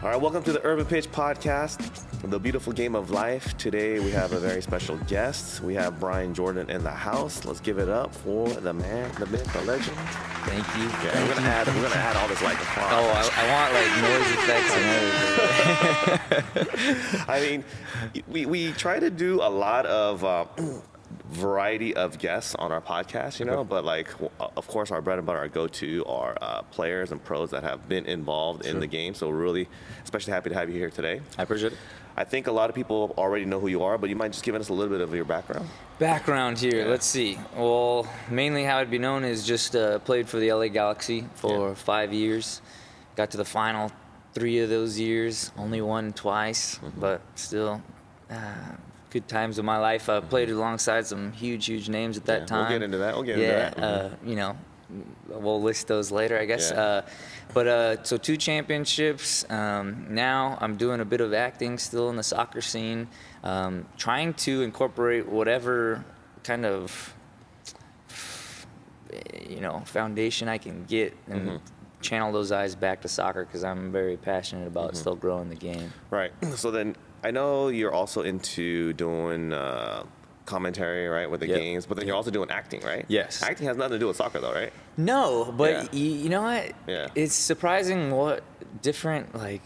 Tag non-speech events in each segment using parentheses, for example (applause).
All right, welcome to the Urban Pitch Podcast, the beautiful game of life. Today we have a very special guest. We have Brian Jordan in the house. Let's give it up for the man, the myth, the legend. Thank you. Yeah, Thank we're gonna you. add we're gonna add all this like Oh, I, I want like noise effects and everything. (laughs) I mean, we, we try to do a lot of uh, variety of guests on our podcast, you know, but like, of course, our bread and butter, our go-to are uh, players and pros that have been involved in the game. So we're really, especially happy to have you here today. I appreciate it. I think a lot of people already know who you are, but you might just give us a little bit of your background. Background here. Let's see. Well, mainly how I'd be known is just uh, played for the LA Galaxy for Yeah. five years. Got to the final three of those years. Only won twice, Mm-hmm. but still. Uh, Good times of my life. I played alongside some huge, huge names at that Yeah, time. we'll get into that. We'll get into yeah, that. Mhm. uh, you know, we'll list those later, I guess. Yeah. Uh, but uh, so two championships. Um, now I'm doing a bit of acting still in the soccer scene, um, trying to incorporate whatever kind of you know foundation I can get and Mm-hmm. channel those eyes back to soccer because I'm very passionate about Mm-hmm. still growing the game. Right. (clears throat) So then I know you're also into doing uh, commentary, right, with the Yep. games, but then you're also doing acting, right? Yes. Acting has nothing to do with soccer, though, right? No, but Yeah. y- you know what? Yeah. It's surprising what different like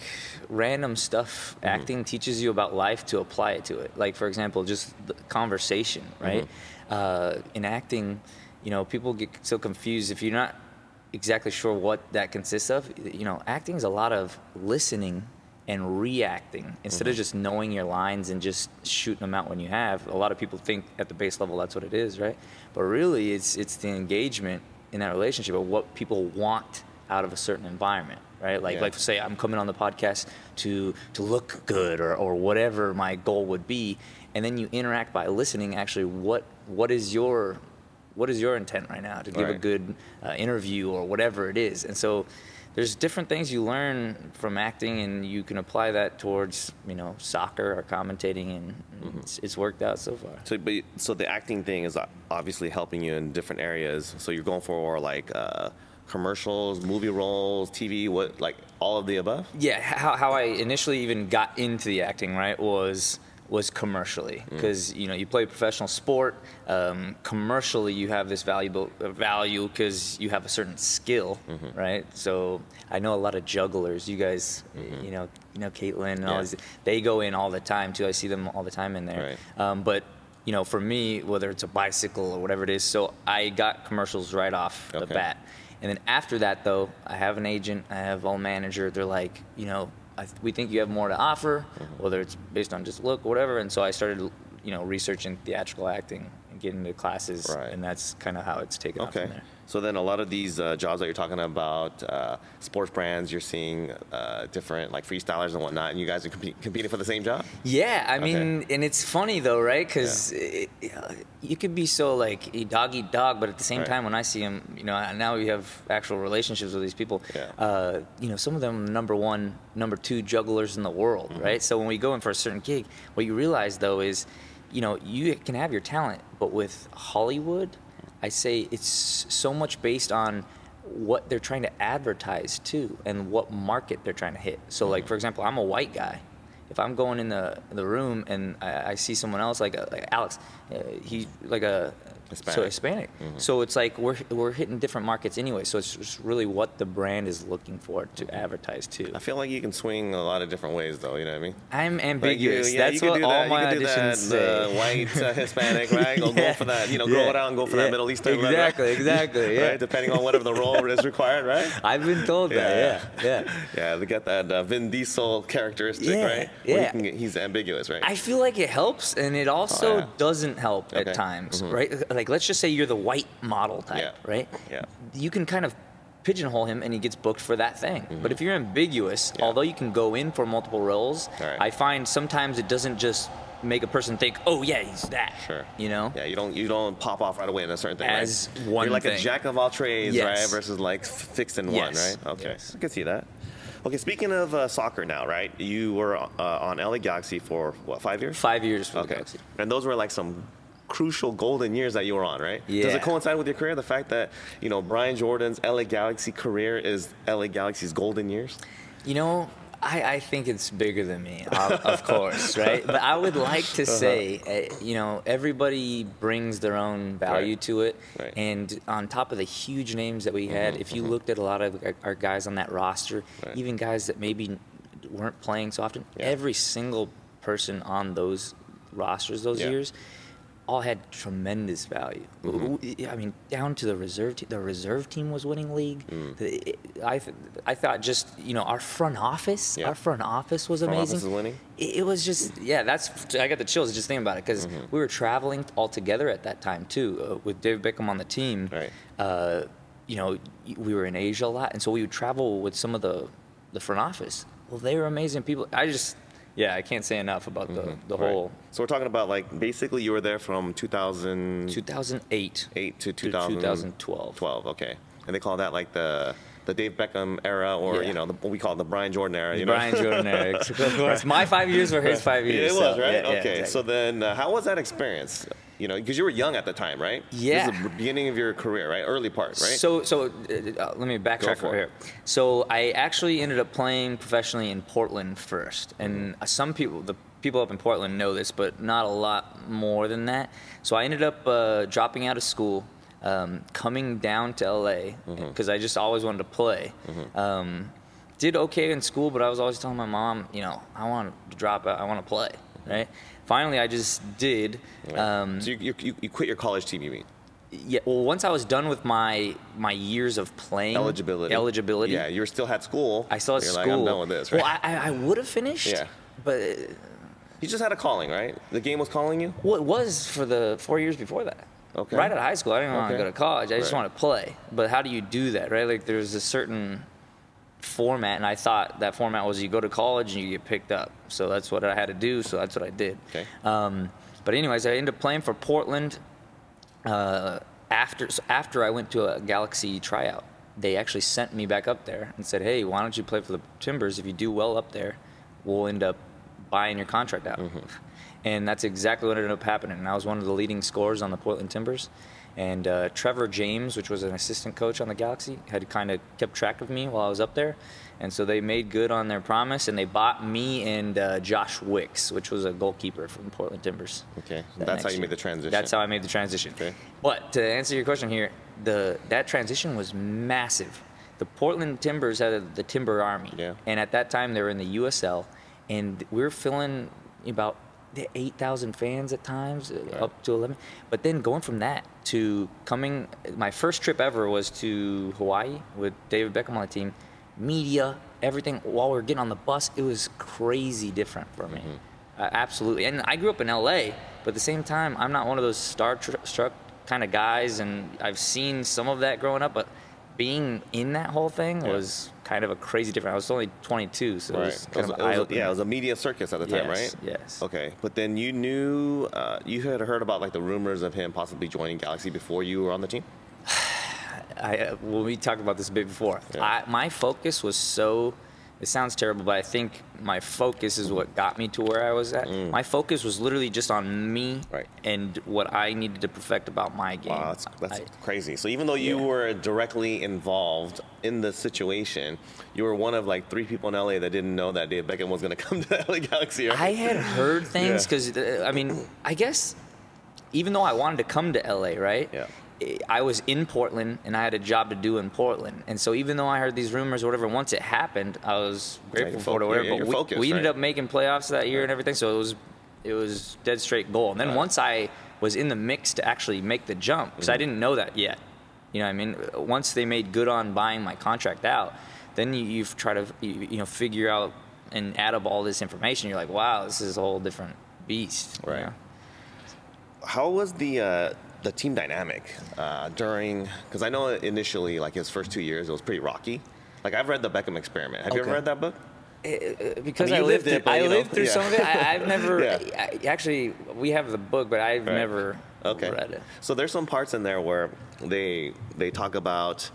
random stuff Mm-hmm. acting teaches you about life to apply it to it. Like for example, just the conversation, right? Mm-hmm. Uh, in acting, you know, people get so confused if you're not exactly sure what that consists of. You know, acting is a lot of listening and reacting instead Mm-hmm. of just knowing your lines and just shooting them out when you have. A lot of people think at the base level that's what it is, right? But really, it's it's the engagement in that relationship of what people want out of a certain environment, right? Like Yeah. like say I'm coming on the podcast to to look good or or whatever my goal would be, and then you interact by listening. Actually, what what is your what is your intent right now to give a good uh, interview or whatever it is? And so there's different things you learn from acting, and you can apply that towards you know soccer or commentating, and Mm-hmm. it's, it's worked out so far. So, but, so the acting thing is obviously helping you in different areas. So you're going for like uh, commercials, movie roles, TV, what, like all of the above? Yeah, how, how I initially even got into the acting right was was commercially because you know you play professional sport. Um, commercially, you have this valuable uh, value because you have a certain skill, right? So I know a lot of jugglers. You guys, you know, you know Caitlin and all these. They go in all the time too. I see them all the time in there. Right. Um, but you know, for me, whether it's a bicycle or whatever it is, so I got commercials right off the bat. And then after that, though, I have an agent, I have a manager. They're like, you know, I, we think you have more to offer, Mm-hmm. whether it's based on just look or whatever. And so I started, you know, researching theatrical acting and getting into classes, Right. and that's kind of how it's taken off from there. So then a lot of these uh, jobs that you're talking about, uh, sports brands, you're seeing uh, different like freestylers and whatnot, and you guys are compe- competing for the same job? Yeah, I mean, and it's funny though, right? Because you could be so like a dog eat dog, but at the same Right. time, when I see them, you know, now we have actual relationships with these people. Yeah. Uh, you know, some of them are number one, number two jugglers in the world, Mm-hmm. right? So when we go in for a certain gig, what you realize though is, you know, you can have your talent, but with Hollywood, I say it's so much based on what they're trying to advertise to and what market they're trying to hit. So, like for example, I'm a white guy. If I'm going in the the room and I, I see someone else like, uh, like Alex, uh, he's like a Hispanic. So Hispanic. So it's like we're we're hitting different markets anyway. So it's just really what the brand is looking for to advertise to. I feel like you can swing a lot of different ways, though. You know what I mean? I'm Like you- ambiguous. yeah, That's what do all that. my you could do auditions that, say. The white uh, Hispanic, right? (laughs) Go, go for that. You know, Yeah. grow it out and go for Yeah. that Middle Eastern. Exactly, right? exactly, (laughs) yeah. right? Depending on whatever the role is required, right? (laughs) I've been told that. Yeah, yeah. Yeah, they got that uh, Vin Diesel characteristic, Yeah, right? Yeah. get- he's ambiguous, right? I feel like it helps, and it also Oh, yeah. doesn't help Okay. Mm-hmm. at times, right? Like, let's just say you're the white model type, Yeah. right? Yeah. You can kind of pigeonhole him, and he gets booked for that thing. But if you're ambiguous, Mm-hmm. Yeah. although you can go in for multiple roles, Right. I find sometimes it doesn't just make a person think, "Oh yeah, he's that." Sure. You know? Yeah, you don't you don't pop off right away in a certain thing, As right? one You're like a jack of all trades, Yes. right? Versus like fixed in one, right? Okay, Yes. I can see that. Okay, speaking of uh, soccer now, right? You were uh, on LA Galaxy for what five years? Five years for the Okay, Galaxy. and those were like some crucial golden years that you were on, right? Does it coincide with your career? The fact that you know Brian Jordan's LA Galaxy career is LA Galaxy's golden years. You know, I, I think it's bigger than me, of, of (laughs) course, right? But I would like Uh-huh. to say, uh, you know, everybody brings their own value Right. to it. Right. Mm-hmm, And on top of the huge names that we had, if you looked at a lot of our- our guys on that roster, Right. even guys that maybe weren't playing so often, Yeah. every single person on those rosters those Yeah. years all had tremendous value. Mm-hmm. I mean, down to the reserve team. The reserve team was winning league. Mm. I, I thought just you know our front office, Yeah. our front office was Front amazing. office winning? It, was just yeah. That's I got the chills just thinking about it because Mm-hmm. we were traveling all together at that time too uh, with David Beckham on the team. Right. Uh, you know, we were in Asia a lot, and so we would travel with some of the the front office. Well, they were amazing people. I just yeah, I can't say enough about the the Mm-hmm. Right. whole So we're talking about like basically you were there from 2000. 2008 8 to to 2012. 12, okay. And they call that like the the Dave Beckham era, or Yeah. you know, the, what we call it the Brian Jordan era. You know? Brian Jordan era. (laughs) Of course, my five years were his five Yeah, years. it was so, right. yeah, yeah, okay, exactly. so then uh, how was that experience? You know, because you were young at the time, right? Yeah. This is the beginning of your career, right? Early part, right? So, so uh, uh, let me backtrack right here. So, I actually ended up playing professionally in Portland first, and Mm-hmm. uh some people, the people up in Portland, know this, but not a lot more than that. So, I ended up uh, dropping out of school, um, coming down to LA Mm-hmm. because I just always wanted to play. Um, did okay in school, but I was always telling my mom, you know, I want to drop out, I want to play, right? Finally, I just did. Um, so you, you, you quit your college team, you mean? yeah. Well, once I was done with my my years of playing Eligibility. eligibility, Yeah, you were still had school. I still had You're school. like, I'm done with this, right? Well, I, I- would have finished. Yeah. But you just had a calling, right? The game was calling you? well, it was for the four years before that. Okay. Right out of high school, I didn't want to go to college. I just Right. want to play. But how do you do that, right? Like there's a certain format, and I thought that format was you go to college and you get picked up. So that's what I had to do. So that's what I did. Okay. Um, but anyways, I ended up playing for Portland. Uh, after so after I went to a Galaxy tryout, they actually sent me back up there and said, "Hey, why don't you play for the Timbers? If you do well up there, we'll end up buying your contract out." And that's exactly what ended up happening. And I was one of the leading scorers on the Portland Timbers. And uh, Trevor James, which was an assistant coach on the Galaxy, had kind of kept track of me while I was up there. And so they made good on their promise, and they bought me and uh, Josh Wicks, which was a goalkeeper from Portland Timbers. Okay, that that's how you year. made the transition. That's how I made the transition. Okay. But to answer your question here, the that transition was massive. The Portland Timbers had a, the Timber Army, Yeah. and at that time they were in the USL, and we were filling about the 8,000 fans at times, uh up to 11. But then going from that to coming, my first trip ever was to Hawaii with David Beckham on the team. Media, everything. While we were getting on the bus, it was crazy different for me. Uh, absolutely. And I grew up in LA, but at the same time, I'm not one of those star tr- struck kind of guys, and I've seen some of that growing up, but being in that whole thing Yeah. was kind of a crazy different. I was only 22, so it Right. was It was- of it was- eye-opening. yeah, it was a media circus at the time, Yes, right? yes. Okay, but then you knew uh, you had heard about like the rumors of him possibly joining Galaxy before you were on the team. (sighs) I, uh, well, we talked about this a bit before. Yeah. I, my focus was so. It sounds terrible, but I think my focus is what got me to where I was at. My focus was literally just on me Mm. Right. and what I needed to perfect about my game. Wow, that's, that's I- crazy. So even though you Yeah. were directly involved in the situation, you were one of like three people in LA that didn't know that Dave Beckham was going (laughs) to come to LA Galaxy. Right? I had heard (laughs) things Yeah. because I mean, I guess even though I wanted to come to LA, right? Yeah. I was in Portland and I had a job to do in Portland. And so even though I heard these rumors or whatever, once it happened, I was grateful for it or whatever. But we, focused, we ended right? up making playoffs that year and everything. So it was it was dead straight goal. And then once I was in the mix to actually make the jump, because I didn't know that yet. You know what I mean? Once they made good on buying my contract out, then you, you've tried to you, you know figure out and add up all this information. You're like, wow, this is a whole different beast. you Right. know? How was the uh, the team dynamic uh, during? Because I know initially, like his first two years, it was pretty rocky. Like I've read the Beckham Experiment. Have you ever read that book? because I I, mean, you lived, lived it, I know, lived through yeah. some of it. I, I've never (laughs) Yeah. I, actually. We have the book, but I've Right. never Okay. read it. So there's some parts in there where they they talk about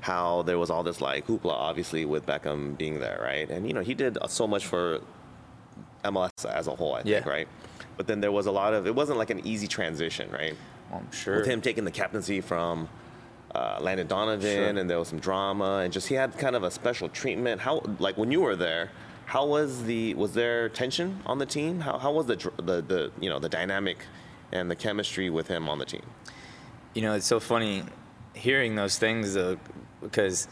how there was all this like hoopla, obviously with Beckham being there, right? And you know he did so much for MLS as a whole, I think, Yeah. right? But then there was a lot of it wasn't like an easy transition, right? Well, I'm sure. With him taking the captaincy from uh, Landon Donovan, Sure. and there was some drama, and just he had kind of a special treatment. How like when you were there, how was the was there tension on the team? How how was the the the you know the dynamic and the chemistry with him on the team? You know, it's so funny hearing those things uh, because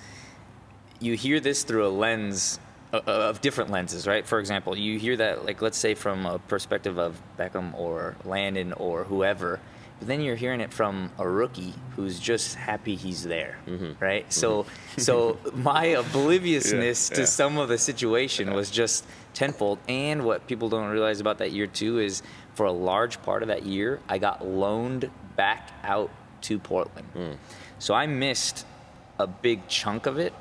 you hear this through a lens uh, of different lenses, right? For example, you hear that, like, let's say from a perspective of Beckham or Landon or whoever, but then you're hearing it from a rookie who's just happy he's there, mm-hmm. right? Mm-hmm. So, so (laughs) my obliviousness Yeah, to yeah. some of the situation was just tenfold. And what people don't realize about that year too is, for a large part of that year, I got loaned back out to Portland. Mm. So I missed a big chunk of it,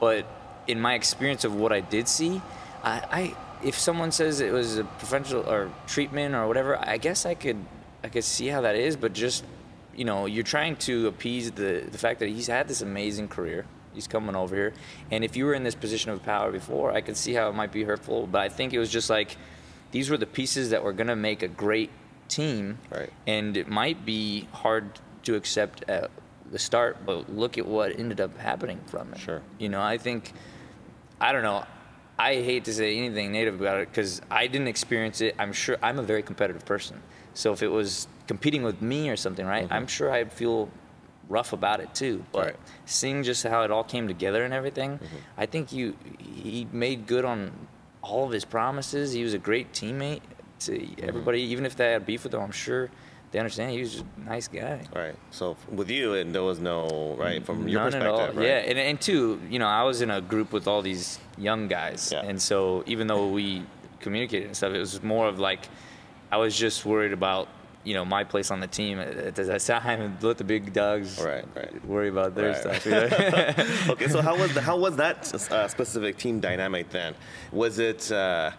but in my experience of what I did see, I, I if someone says it was a professional or treatment or whatever, I guess I could I could see how that is, but just you know, you're trying to appease the the fact that he's had this amazing career. He's coming over here, and if you were in this position of power before, I could see how it might be hurtful. But I think it was just like these were the pieces that were gonna make a great team, Right. and it might be hard to accept at the start, but look at what ended up happening from it. Sure. You know, I think, I don't know. I hate to say anything negative about it because I didn't experience it. I'm sure I'm a very competitive person. So if it was competing with me or something, right, I'm sure I'd feel rough about it too. But Mm-hmm. Right. seeing just how it all came together and everything, Mm-hmm. I think you he made good on all of his promises. He was a great teammate to Mm-hmm. everybody, even if they had beef with him. I'm sure they understand he was just a nice guy. Right. So with you, and there was no right from your None perspective, at all. right? Yeah, and, and two, you know, I was in a group with all these young guys, Yeah. and so even though we communicated and stuff, it was more of like I was just worried about you know my place on the team at, at that time, and let the big dogs Right, right. worry about their Right. stuff. know? (laughs) okay, so how was the, how was that uh, specific team dynamic then? Was it uh,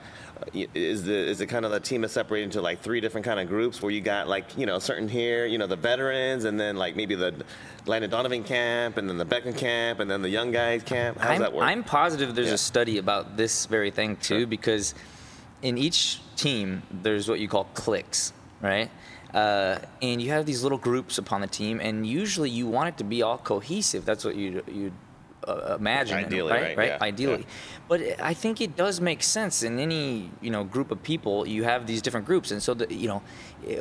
is the is it kind of the team is separated into like three different kind of groups where you got like you know certain here you know the veterans and then like maybe the Landon Donovan camp and then the Beckham camp and then the young guys camp. How does I'm, that work? I'm positive there's Yeah. a study about this very thing too, Sure. because in each team there's what you call cliques, right? Uh, and you have these little groups upon the team, and usually you want it to be all cohesive. That's what you you uh, imagine, Ideally, right? right, yeah, Ideally, yeah. but I think it does make sense in any you know group of people. You have these different groups, and so the, you know,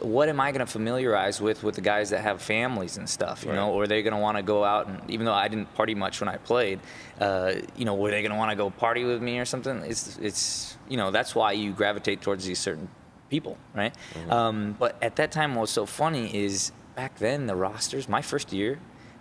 what am I going to familiarize with with the guys that have families and stuff? You know, Right. or are they going to want to go out and even though I didn't party much when I played, uh, you know, were they going to want to go party with me or something? It's it's you know that's why you gravitate towards these certain people, right? Um, but at that time, what was so funny is back then the rosters. My first year,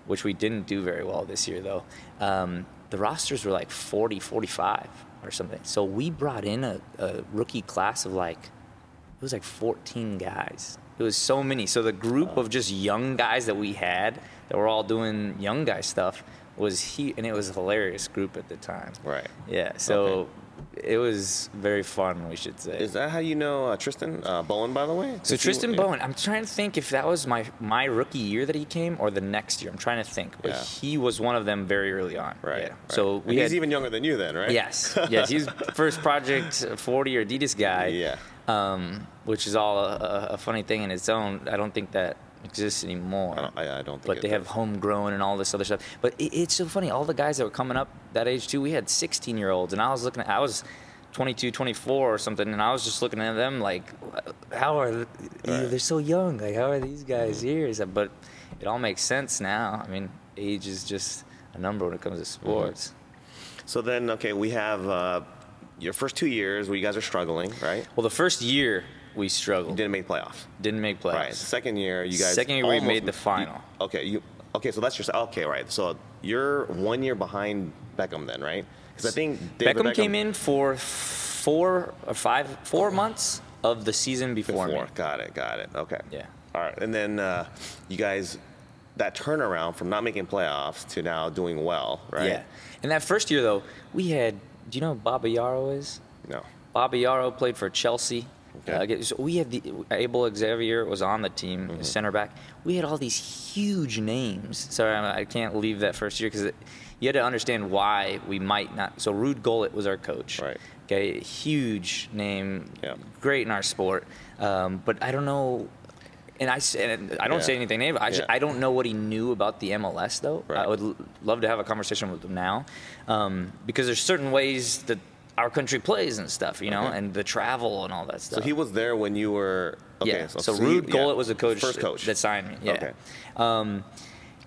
which we didn't do very well this year though, um, the rosters were like 40, 45 or something. So we brought in a, a rookie class of like it was like 14 guys. It was so many. So the group of just young guys that we had that were all doing young guy stuff was he, and it was a hilarious group at the time. Right. Yeah. So it was very fun, we should say. Is that how you know uh, Tristan uh, Bowen, by the way? so Tristan. Bowen, I'm trying to think if that was my my rookie year that he came or the next year. I'm trying to think, but Yeah. he was one of them very early on. Right. Yeah. right. So And we he's had, even younger than you then, right? Yes, yes. He's (laughs) first project 40 or Adidas guy. Yeah. Um, which is all a, a, a funny thing in its own. I don't think that exists anymore. I don't, I, I don't think but they have homegrown and all this other stuff. But it, it's so funny. All the guys that were coming up that age too, we had 16 year olds, and I was looking at, I was 22, 24 or something, and I was just looking at them like, how are th- they're so young? Like, how are these guys here? He said, but it all makes sense now. I mean, age is just a number when it comes to sports. So then, okay, we have uh, your first two years where you guys are struggling, right? Well, the first year we struggled, Didn't make playoffs. didn't make playoffs. Right. Second year, you guys. Second year, we made the you- final. okay, you. Okay, so that's just okay, right? So you're one year behind Beckham, then, right? Because I think David Beckham, came in for four or five, four months of the season before, before. me. Got it. Got it. Okay. Yeah. All right, and then uh, you guys, that turnaround from not making playoffs to now doing well, right? Yeah. And that first year, though, we had. Do you know who Baba Yarrow is? No. Bobby Yaro played for Chelsea. Okay. Uh, so we had the Abel Xavier was on the team, Mm-hmm. center back. We had all these huge names. Sorry, I can't leave that first year because you had to understand why we might not. So Ruud Gullit was our coach. Right. Okay, huge name, Yeah. great in our sport. Um, but I don't know. And I, and I don't Yeah. say anything negative. I, just, Yeah. I don't know what he knew about the MLS though. Right. I would l- love to have a conversation with him now, um, because there's certain ways that our country plays and stuff, you know, Okay. and the travel and all that stuff. So he was there when you were. Okay, yeah. So, you- Ruud yeah, was the coach, First coach. that signed me. Yeah. Okay. Um,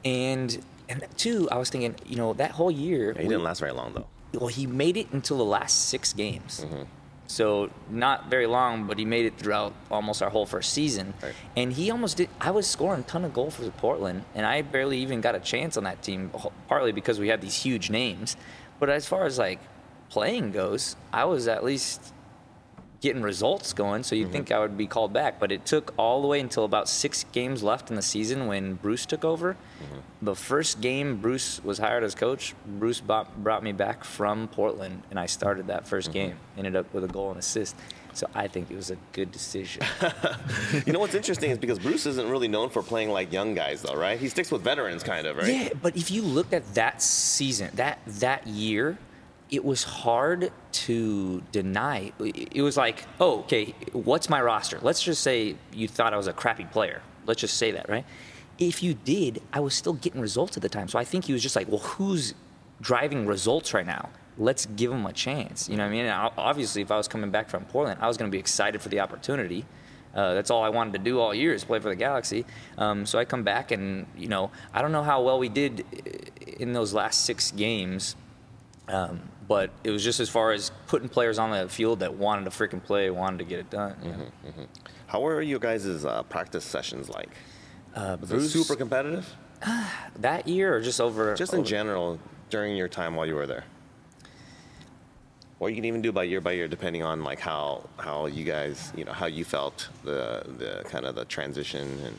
and and two, I was thinking, you know, that whole year. Yeah, he we- didn't last very long though. well, he made it until the last six games. Mm-hmm. So not very long, but he made it throughout almost our whole first season. Right. And he almost did. I was scoring a ton of goals for Portland, and I barely even got a chance on that team, partly because we had these huge names. But as far as like playing goes, I was at least getting results going, so Mm-hmm. you'd think I would be called back. But it took all the way until about six games left in the season when Bruce took over. Mm-hmm. The first game Bruce was hired as coach, Bruce bought, brought me back from Portland, and I started that 1st Mm-hmm. game. Ended up with a goal and assist. So I think it was a good decision. (laughs) You know what's interesting is because Bruce isn't really known for playing like young guys though, right? He sticks with veterans kind of, right? Yeah, but if you looked at that season, that that year, it was hard to deny. It was like, oh, okay, what's my roster? Let's just say you thought I was a crappy player. Let's just say that, right? If you did, I was still getting results at the time. So I think he was just like, well, who's driving results right now? Let's give him a chance. You know what I mean? And obviously, if I was coming back from Portland, I was going to be excited for the opportunity. Uh, that's all I wanted to do all year is play for the Galaxy. Um, so I come back and you know I don't know how well we did in those last six games, um, but it was just as far as putting players on the field that wanted to freaking play, wanted to get it done. you know. How were you guys' uh, practice sessions like? Uh, Was Bruce, it super competitive? (sighs) that year or just over? Just in over- general during your time while you were there. Or you can even do by year by year, depending on like how how you guys, you know, how you felt the the kind of the transition and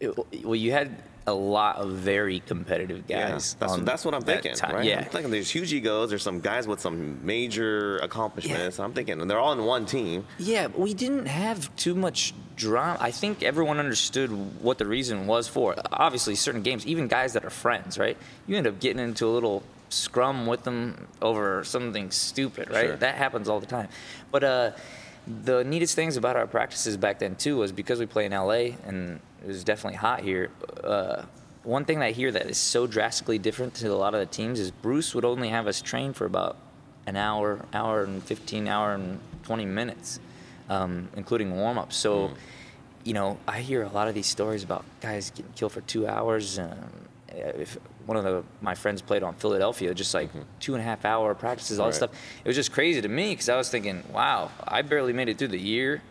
It- well, you had a lot of very competitive yeah, guys. that's, that's what I'm thinking, time. right? Yeah. I'm thinking there's huge egos. There's some guys with some major accomplishments. I'm thinking and they're all in one team. Yeah, we didn't have too much drama. I think everyone understood what the reason was for. Obviously, certain games, even guys that are friends, right? You end up getting into a little scrum with them over something stupid, right? Sure. That happens all the time. But uh, the neatest things about our practices back then too was because we play in LA and it was definitely hot here. Uh, one thing that I hear that is so drastically different to a lot of the teams is Bruce would only have us train for about an hour, hour and 15, hour and 20 minutes, um, including warm up. So, you know, I hear a lot of these stories about guys getting killed for two hours. Um, if one of the, my friends played on Philadelphia, just like two and a half hour practices, all this stuff. It was just crazy to me because I was thinking, wow, I barely made it through the year.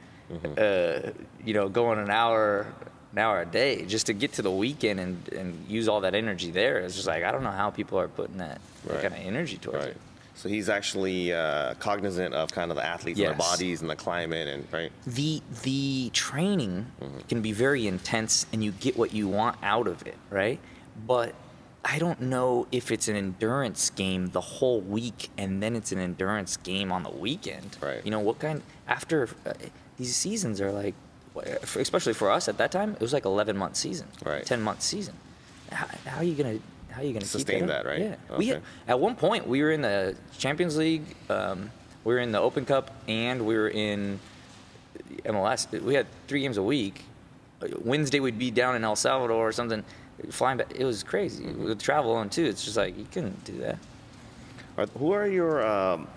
Uh, you know, going an hour, an hour a day just to get to the weekend and, and use all that energy there. It's just like I don't know how people are putting that, that kind of energy towards it. So he's actually uh, cognizant of kind of the athletes and their bodies and the climate and right. the the training can be very intense and you get what you want out of it right but i don't know if it's an endurance game the whole week and then it's an endurance game on the weekend Right. you know what kind after uh, these seasons are like especially for us at that time it was like 11 month season Right. 10 month season how, how are you gonna how are you gonna Sustain that, right? yeah we Okay. at one point we were in the champions league um, we were in the open cup and we were in MLS. We had three games a week. Wednesday we'd be down in El Salvador or something, flying back. It was crazy. Mm-hmm. With travel on too, it's just like you couldn't do that. Who are your um,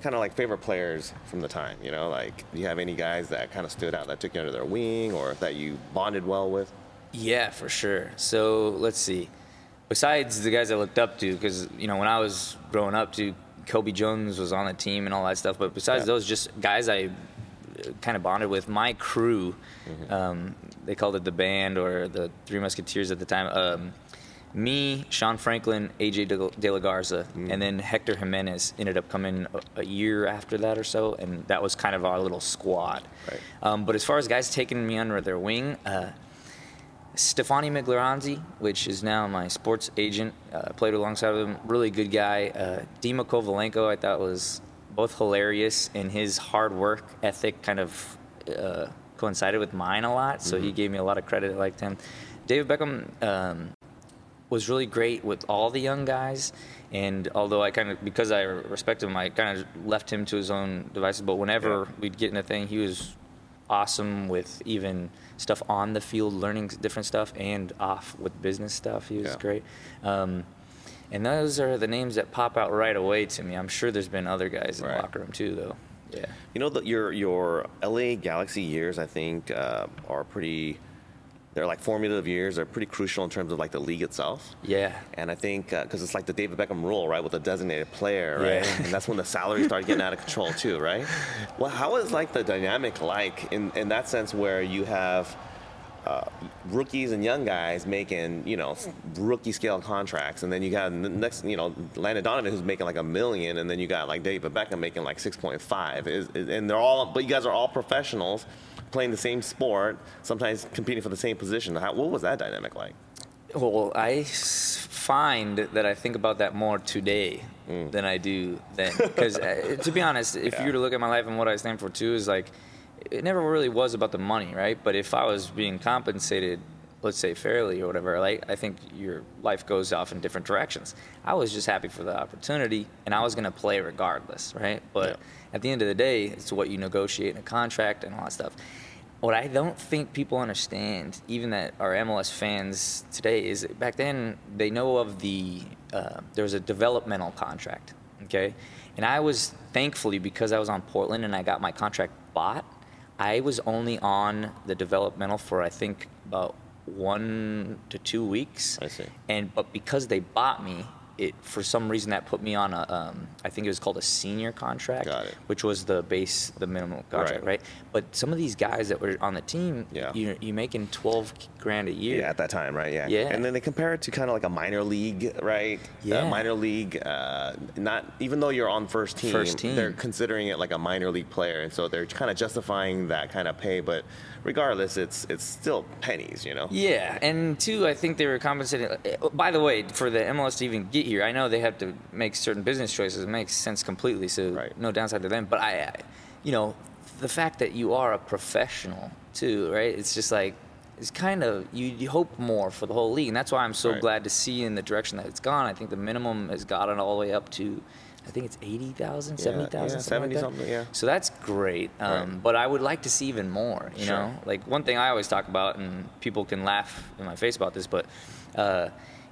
kind of like favorite players from the time? You know, like do you have any guys that kind of stood out that took you under their wing or that you bonded well with? Yeah, for sure. So let's see. Besides the guys I looked up to, because you know when I was growing up, to Cobi Jones was on the team and all that stuff. But besides Yeah. those, just guys I kind of bonded with. My crew, um, they called it the band or the Three Musketeers at the time. Um, me, Sean Franklin, AJ De- La Garza, and then Hector Jimenez ended up coming a, a year after that or so, and that was kind of our little squad. Right. Um, but as far as guys taking me under their wing, uh, Stefani Miglioranzi, which is now my sports agent, uh, played alongside of him. Really good guy. Uh, Dema Kovalenko, I thought was both hilarious, and his hard work ethic kind of uh, coincided with mine a lot. So he gave me a lot of credit. I liked him. David Beckham um, was really great with all the young guys. And although I kind of, because I respect him, I kind of left him to his own devices. But whenever Yeah. we'd get in a thing, he was awesome with even stuff on the field, learning different stuff, and off with business stuff. He was Yeah. great. Um, and those are the names that pop out right away to me. I'm sure there's been other guys in Right. the locker room too, though. Yeah. You know, the, your your LA Galaxy years, I think, uh, are pretty. They're like formative years. They're pretty crucial in terms of like the league itself. Yeah. And I think because it's like the David Beckham rule, right, with a designated player, right? Yeah. (laughs) And that's when the salaries started getting out of control too, right? Well, how is like the dynamic like in in that sense where you have uh, rookies and young guys making you know rookie scale contracts, and then you got next you know Landon Donovan who's making like a million, and then you got like David Beckham making like six point five, is, is- and they're all but you guys are all professionals playing the same sport, sometimes competing for the same position. How, what was that dynamic like? Well, I find that I think about that more today than I do then. Because uh, to be honest, if (laughs) Yeah. you were to look at my life and what I stand for too, is like it never really was about the money, right? But if I was being compensated, let's say fairly or whatever, like I think your life goes off in different directions. I was just happy for the opportunity, and I was going to play regardless, right? But Yeah. at the end of the day, it's what you negotiate in a contract and all that stuff. What I don't think people understand, even that are MLS fans today, is back then they know of the uh, there was a developmental contract, okay, and I was thankfully because I was on Portland and I got my contract bought, I was only on the developmental for I think about one to two weeks. I see. And but because they bought me, it for some reason that put me on a um, I think it was called a senior contract, which was the base, the minimum contract, Right. right? But some of these guys that were on the team, Yeah. you you making twelve grand a year. Yeah, at that time, right? Yeah. Yeah. And then they compare it to kind of like a minor league, right? Yeah. Uh, minor league, uh, not even though you're on first team, First team. they're considering it like a minor league player, and so they're kind of justifying that kind of pay. But regardless, it's it's still pennies, you know. Yeah, and two, I think they were compensating. uh, By the way, for the MLS to even get here, I know they have to make certain business choices. It makes sense completely, so Right. no downside to them. But I, I, you know, the fact that you are a professional too, right? It's just like it's kind of you, you hope more for the whole league, and that's why I'm so Right. glad to see in the direction that it's gone. I think the minimum has gotten all the way up to. I think it's 80,000, Yeah, 70,000, yeah, something 70 like something, yeah. So that's great. Um, Right. But I would like to see even more, you Sure. know? Like one thing I always talk about, and people can laugh in my face about this, but uh,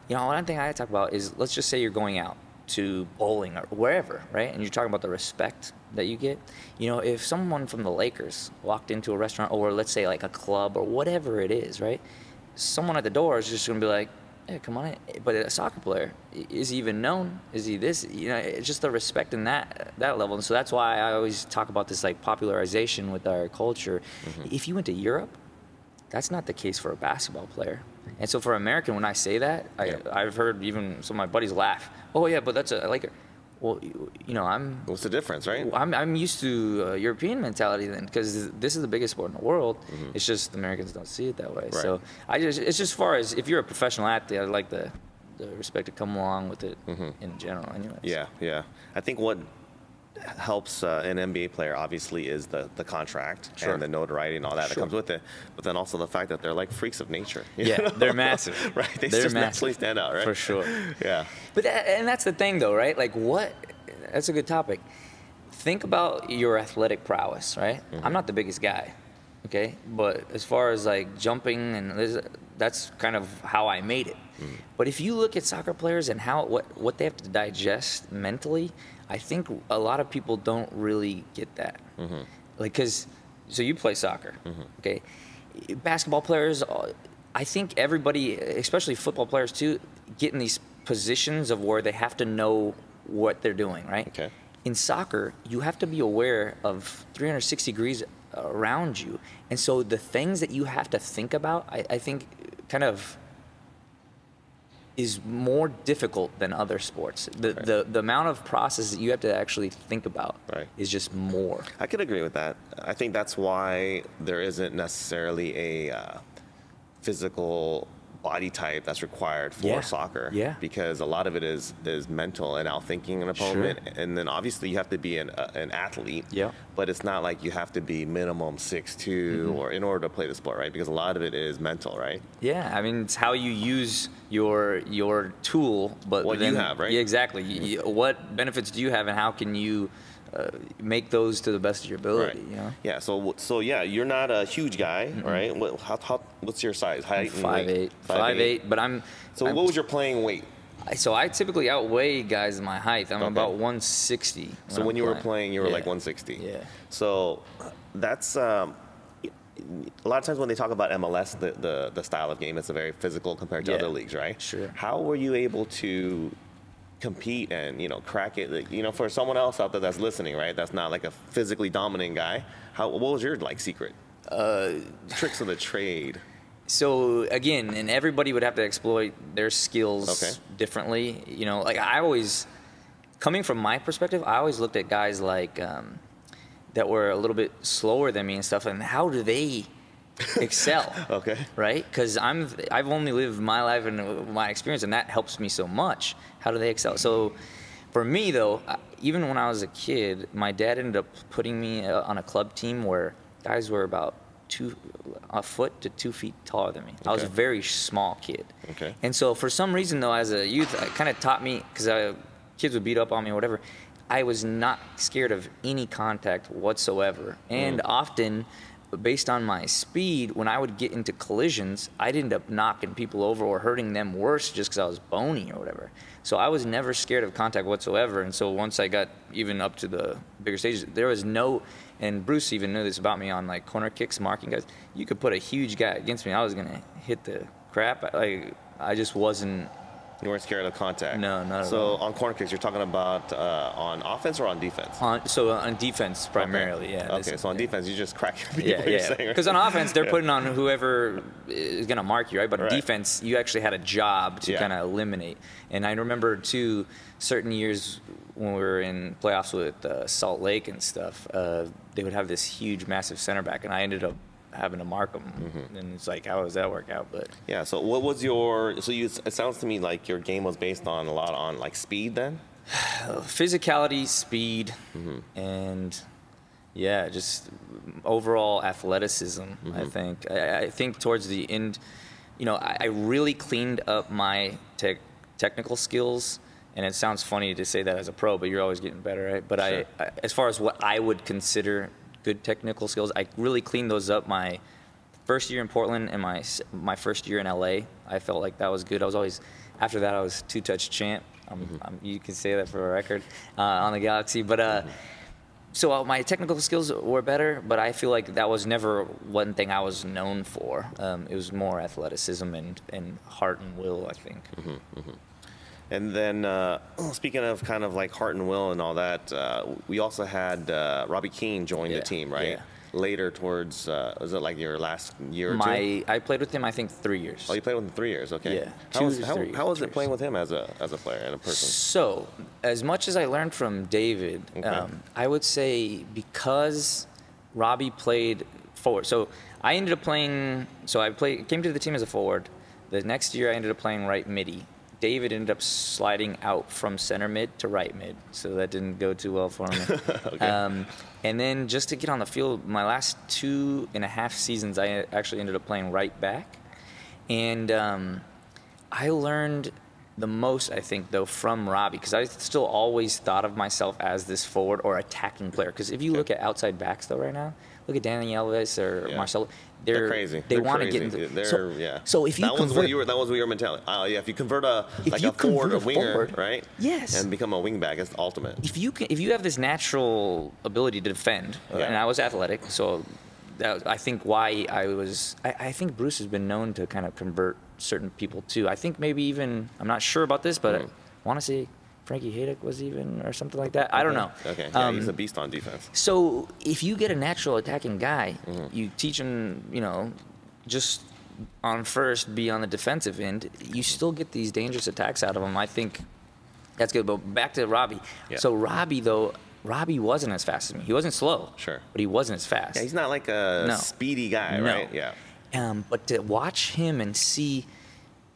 you know, one thing I talk about is let's just say you're going out to bowling or wherever, right? And you're talking about the respect that you get. You know, if someone from the Lakers walked into a restaurant or let's say like a club or whatever it is, right? Someone at the door is just gonna be like, "Hey, come on in." But a soccer player, is he even known? Is he this? You know, it's just the respect in that that level. And so that's why I always talk about this like popularization with our culture. Mm-hmm. If you went to Europe, that's not the case for a basketball player. And so for American, when I say that, I, Yeah. I've heard even some of my buddies laugh. Oh yeah, but that's a Laker. Well, you, know, I'm What's the difference, right? I'm, I'm used to uh, European mentality then because this is the biggest sport in the world. Mm-hmm. It's just Americans don't see it that way. So I just it's just far as if you're a professional athlete, I'd like the the respect to come along with it in general. Anyways. Mm-hmm. Yeah, yeah. I think what helps uh, an NBA player obviously is the, the contract Sure. and the notoriety and all that that comes with it. But then also the fact that they're like freaks of nature. (laughs) Yeah, know? they're massive. (laughs) right? They They're just massive. naturally stand out, right? For sure. (laughs) Yeah. But that, and that's the thing, though, right? Like, what? That's a good topic. Think about your athletic prowess, right? I'm not the biggest guy, okay? But as far as like jumping and that's kind of how I made it. Mm. But if you look at soccer players and how what what they have to digest mentally, I think a lot of people don't really get that. Mm-hmm. Like, cause so you play soccer, okay? Basketball players, I think everybody, especially football players too, get in these positions of where they have to know what they're doing, right? Okay. In soccer, you have to be aware of 360 degrees around you, and so the things that you have to think about, I, I think, kind of is more difficult than other sports. The, the the amount of process that you have to actually think about Right. is just more. I could agree with that. I think that's why there isn't necessarily a uh, physical body type that's required for Yeah. soccer. Yeah. Because a lot of it is is mental and outthinking an opponent, and then obviously you have to be an uh, an athlete. Yeah. But it's not like you have to be minimum six two or in order to play the sport, right? Because a lot of it is mental, right? Yeah, I mean it's how you use your your tool, but What you have, right? Yeah, exactly. You- what benefits do you have, and how can you uh, make those to the best of your ability? You know, Yeah. So so yeah, you're not a huge guy, right? What, how, how, what's your size? Height? five eight, five eight. But I'm So I'm- what was your playing weight? I- so I typically outweigh guys in my height. I'm Okay. about 160. So I'm when you were playing, you were like 160. Yeah. So that's um, a lot of times when they talk about MLS, the, the, the style of game, it's a very physical compared to Yeah. other leagues, right? Sure. How were you able to compete and you know crack it? Like, You know, for someone else out there that's listening, right? That's not like a physically dominant guy. How what was your like secret? Uh, tricks of the trade. So again, and everybody would have to exploit their skills Okay. differently. You know, like I always, coming from my perspective, I always looked at guys like um, that were a little bit slower than me and stuff, and how do they excel? (laughs) Okay. Right? Because I'm I've only lived my life and my experience, and that helps me so much. How do they excel? So. For me, though, even when I was a kid, my dad ended up putting me uh, on a club team where guys were about two, a foot to two feet taller than me. I was a very small kid. Okay. And so for some reason, though, as a youth, it kind of taught me because kids would beat up on me or whatever. I was not scared of any contact whatsoever, and often. Based on my speed, when I would get into collisions, I'd end up knocking people over or hurting them worse just because I was bony or whatever. So I was never scared of contact whatsoever. And so once I got even up to the bigger stages, there was no, and Bruce even knew this about me on like corner kicks, marking guys. You could put a huge guy against me, I was gonna hit the crap. Like I just wasn't. You weren't scared of contact. No, not at all. So on corner kicks, you're talking about uh, on offense or on defense? On, so on defense primarily, yeah. Okay, this- so on defense, you just crack (laughs) people. Yeah, yeah. saying, right? Because on offense, they're Yeah. putting on whoever is going to mark you, right? But on Right. defense, you actually had a job to Yeah. kind of eliminate. And I remember too, certain years when we were in playoffs with uh, Salt Lake and stuff, uh, they would have this huge, massive center back, and I ended up having to mark them. Mm-hmm. And it's like, how does that work out? But Yeah. So what was your? So you, it sounds to me like your game was based on a lot on like speed then. (sighs) physicality, speed, Mm-hmm. and yeah, just overall athleticism. Mm-hmm. I think. I, I think towards the end, you know, I, I really cleaned up my tech technical skills. And it sounds funny to say that as a pro, but you're always getting better, right? But Sure. I, I, as far as what I would consider good technical skills, I really cleaned those up my first year in Portland and my my first year in LA. I felt like that was good. I was always after that I was two touch champ. Um, um, you can say that for a record uh, on the Galaxy, but. Uh, so uh, my technical skills were better, but I feel like that was never one thing I was known for. Um, it was more athleticism and, and heart and will, I think. And then uh, (clears throat) speaking of kind of like heart and will and all that, uh, we also had uh, Robbie Keane join Yeah, the team, right? yeah. Later towards uh, was it like your last year or two? My I played with him, I think, three years. Oh, you played with him three years. Okay. Yeah, How two was, how, three- how was it playing with him as a as a player and a person? So, as much as I learned from David, Okay. um, I would say because Robbie played forward. So I ended up playing. So I played came to the team as a forward. The next year I ended up playing right midi. David ended up sliding out from center mid to right mid, so that didn't go too well for me. (laughs) um, and then just to get on the field, my last two and a half seasons, I actually ended up playing right back, and um, I learned the most, I think, though, from Robbie, because I still always thought of myself as this forward or attacking player. Because if you look at outside backs, though, right now, look at Dani Alves or Yeah. Marcelo. They're, They're, crazy. They want to get into. They're so, yeah. So if you that was convert, what you were, that was what your mentality. Uh, yeah, if you convert a like a forward, a winger, forward, right? yes. And become a wingback, it's the ultimate. if you can, if you have this natural ability to defend, Yeah. and I was athletic, so that, I think why I was, I, I think Bruce has been known to kind of convert certain people too. I think maybe even I'm not sure about this, but I want to say Frankie Hejduk was even or something like that. I don't know. Okay, yeah, Um, he's a beast on defense. so if you get a natural attacking guy, Mm-hmm. you teach him, you know, just on first be on the defensive end, you still get these dangerous attacks out of him. I think that's good. But back to Robbie. Yeah. So Robbie though, Robbie wasn't as fast as me. He wasn't slow. Sure. But he wasn't as fast. Yeah, he's not like a No. speedy guy, No. right? Yeah. Um, but to watch him and see,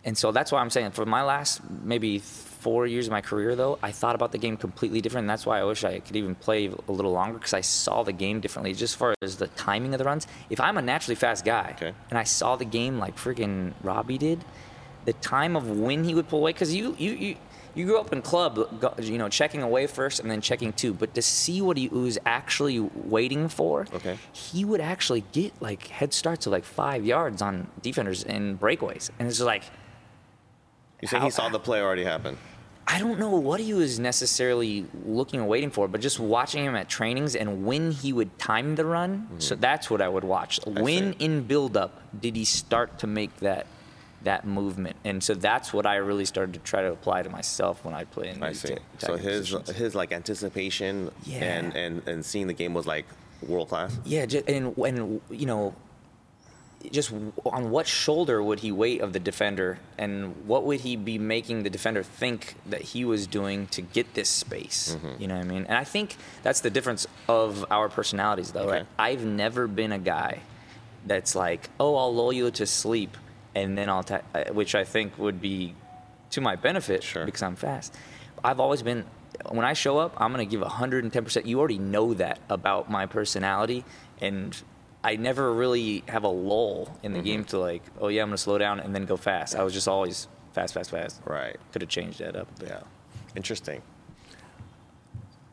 and so that's why I'm saying for my last maybe four years of my career, though, I thought about the game completely different. And that's why I wish I could even play a little longer because I saw the game differently. Just as far as the timing of the runs, if I'm a naturally fast guy Okay. and I saw the game like freaking Robbie did, the time of when he would pull away, because you, you, you, you grew up in club, you know, checking away first and then checking two. But to see what he was actually waiting for, Okay. he would actually get like head starts of like five yards on defenders and breakaways. And it's just like, You say he saw the play already happen. I don't know what he was necessarily looking and waiting for, but just watching him at trainings and when he would time the run. Mm-hmm. So that's what I would watch. when see. in build-up did he start to make that that movement? And so that's what I really started to try to apply to myself when I play in I see. ta- So his positions. his like anticipation Yeah. and, and and seeing the game was like world class. Yeah, and when you know, just on what shoulder would he wait of the defender, and what would he be making the defender think that he was doing to get this space? Mm-hmm. You know what I mean? And I think that's the difference of our personalities, though. Right? I've never been a guy that's like, oh, I'll lull you to sleep, and then I'll, ta-, uh, which I think would be to my benefit Sure. because I'm fast. I've always been when I show up, I'm gonna give 110%. You already know that about my personality, and I never really have a lull in Mm-hmm. the game to like, oh yeah, I'm gonna slow down and then go fast. I was just always fast, fast, fast. Right. Could have changed that up. Yeah. Interesting.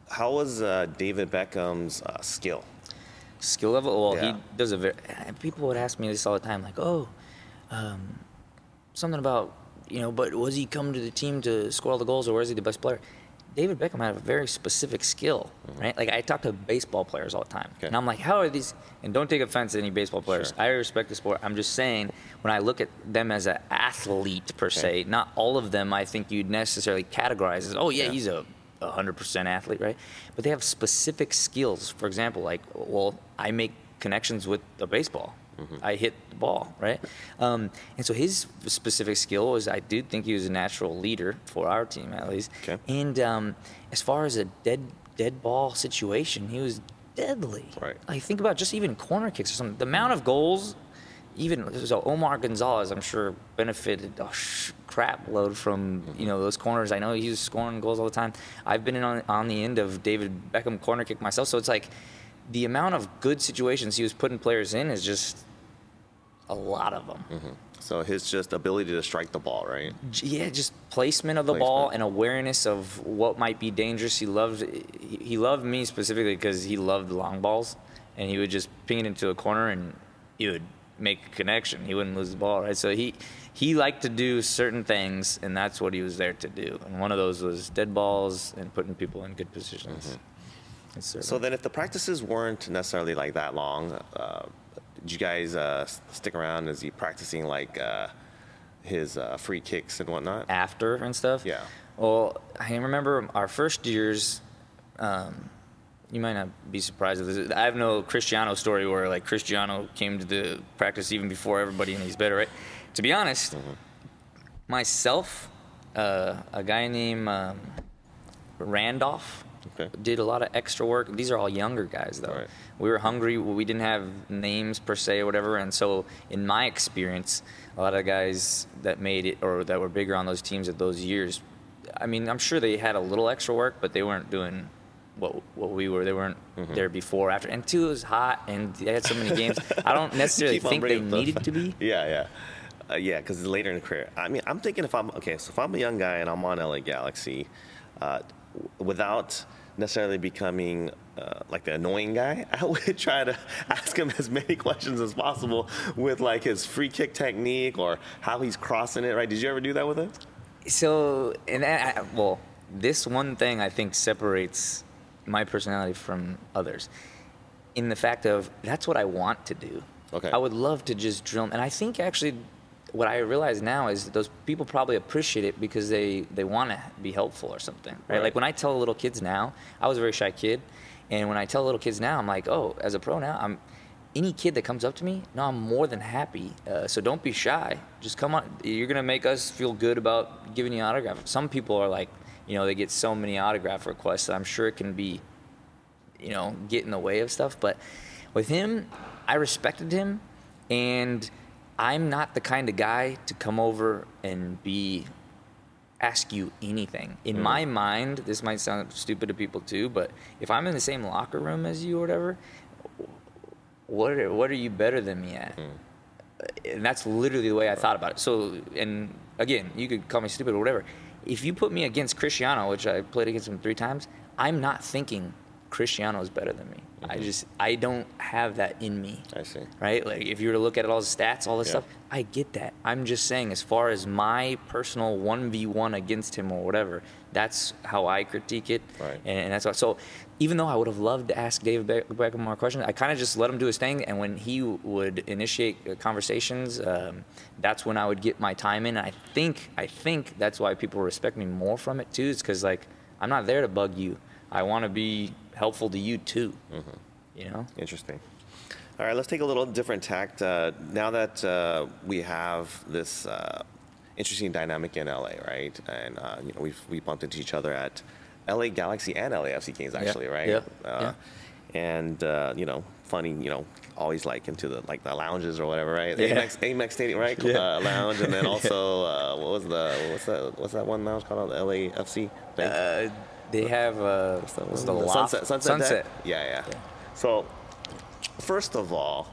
How was uh, David Beckham's uh, skill? Skill level. Well, Yeah. he does a very. People would ask me this all the time, like, oh, um, something about you know, but was he come to the team to score all the goals, or was he the best player? David Beckham had a very specific skill, right? Like I talk to baseball players all the time, Mm-hmm. Okay. and I'm like, how are these? And don't take offense to any baseball players. Sure. I respect the sport. I'm just saying, when I look at them as an athlete per se, not all of them, I think you'd necessarily categorize as, oh yeah, Yeah. he's a 100% athlete, right? But they have specific skills. For example, like, well, I make connections with a baseball. Mm-hmm. I hit the ball, right? Um, and so his specific skill was I do think he was a natural leader for our team at least. Okay. And um, as far as a dead dead ball situation, he was deadly. Right. Like think about just even corner kicks or something. The amount of goals, even so Omar Gonzalez, I'm sure benefited a sh- crap load from you know those corners. I know he was scoring goals all the time. I've been in on, on the end of David Beckham corner kick myself, so it's like the amount of good situations he was putting players in is just a lot of them. Mm-hmm. So his just ability to strike the ball, right? Yeah, just placement of the ball and awareness of what might be dangerous. He loved he loved me specifically because he loved long balls, and he would just ping it into a corner and he would make a connection. He wouldn't lose the ball, right? So he he liked to do certain things, and that's what he was there to do. And one of those was dead balls and putting people in good positions. Sir. So then, if the practices weren't necessarily like that long, uh, did you guys uh, stick around? Is he practicing like uh, his uh, free kicks and whatnot? after and stuff. Yeah. Well, I remember our first years. Um, you might not be surprised at this. I have no Cristiano story where like Cristiano came to the practice even before everybody and he's better, right? To be honest, myself, uh, a guy named um, Randolph Okay. did a lot of extra work. These are all younger guys, though. Right. We were hungry. We didn't have names per se or whatever. And so, in my experience, a lot of guys that made it or that were bigger on those teams at those years, I mean, I'm sure they had a little extra work, but they weren't doing what what we were. They weren't Mm-hmm. there before, after. And two, it was hot, and they had so many games. I don't (laughs) necessarily think they bringing up the- needed to be. (laughs) Yeah, yeah. Uh, yeah, because later in the career. I mean, I'm thinking if I'm okay, so if I'm a young guy and I'm on LA Galaxy, uh, without necessarily becoming uh, like the annoying guy, (laughs) I would try to ask him as many questions as possible with like his free kick technique or how he's crossing it. Right? Did you ever do that with him? So, and I, well, this one thing I think separates my personality from others in the fact of that's what I want to do. Okay. I would love to just drill, and I think actually what I realize now is that those people probably appreciate it because they, they want to be helpful or something, right? Right. Like when I tell little kids now, I was a very shy kid, and when I tell little kids now, I'm like, oh, as a pro now, I'm any kid that comes up to me, no, I'm more than happy. Uh, so don't be shy. Just come on. You're gonna make us feel good about giving you an autograph. Some people are like, you know, they get so many autograph requests that I'm sure it can be, you know, get in the way of stuff. But with him, I respected him, and I'm not the kind of guy to come over and be ask you anything. In mm-hmm. my mind, this might sound stupid to people too, but if I'm in the same locker room as you or whatever, what are, what are you better than me at? Mm-hmm. And that's literally the way I thought about it. So, and again, you could call me stupid or whatever. If you put me against Cristiano, which I played against him three times, I'm not thinking Cristiano is better than me. I just I don't have that in me I see. right? Like if you were to look at all the stats, all this Yeah. stuff, I get that. I'm just saying, as far as my personal one v one against him or whatever, that's how I critique it, Right. and, and that's why. So even though I would have loved to ask David Beck- Beckham more questions, I kind of just let him do his thing, and when he would initiate uh, conversations, um, that's when I would get my time in. And I think I think that's why people respect me more from it too. Is because like I'm not there to bug you. I want to be helpful to you too. Mm-hmm. You know. Interesting. All right, let's take a little different tact. Uh, now that uh, we have this uh, interesting dynamic in LA, right? And uh, you know, we've we bumped into each other at LA Galaxy and LAFC games, actually, right? yeah, Uh, And uh, you know, funny, you know, always like into the like the lounges or whatever, right? Yeah. Amex, Amex Stadium, right? Yeah. Uh, lounge, and then (laughs) also uh, what was the what's that what's that one lounge called? The LAFC. Bank? Uh, they have uh, What's the The? Sunset, Sunset? Sunset. Yeah, yeah, So, first of all,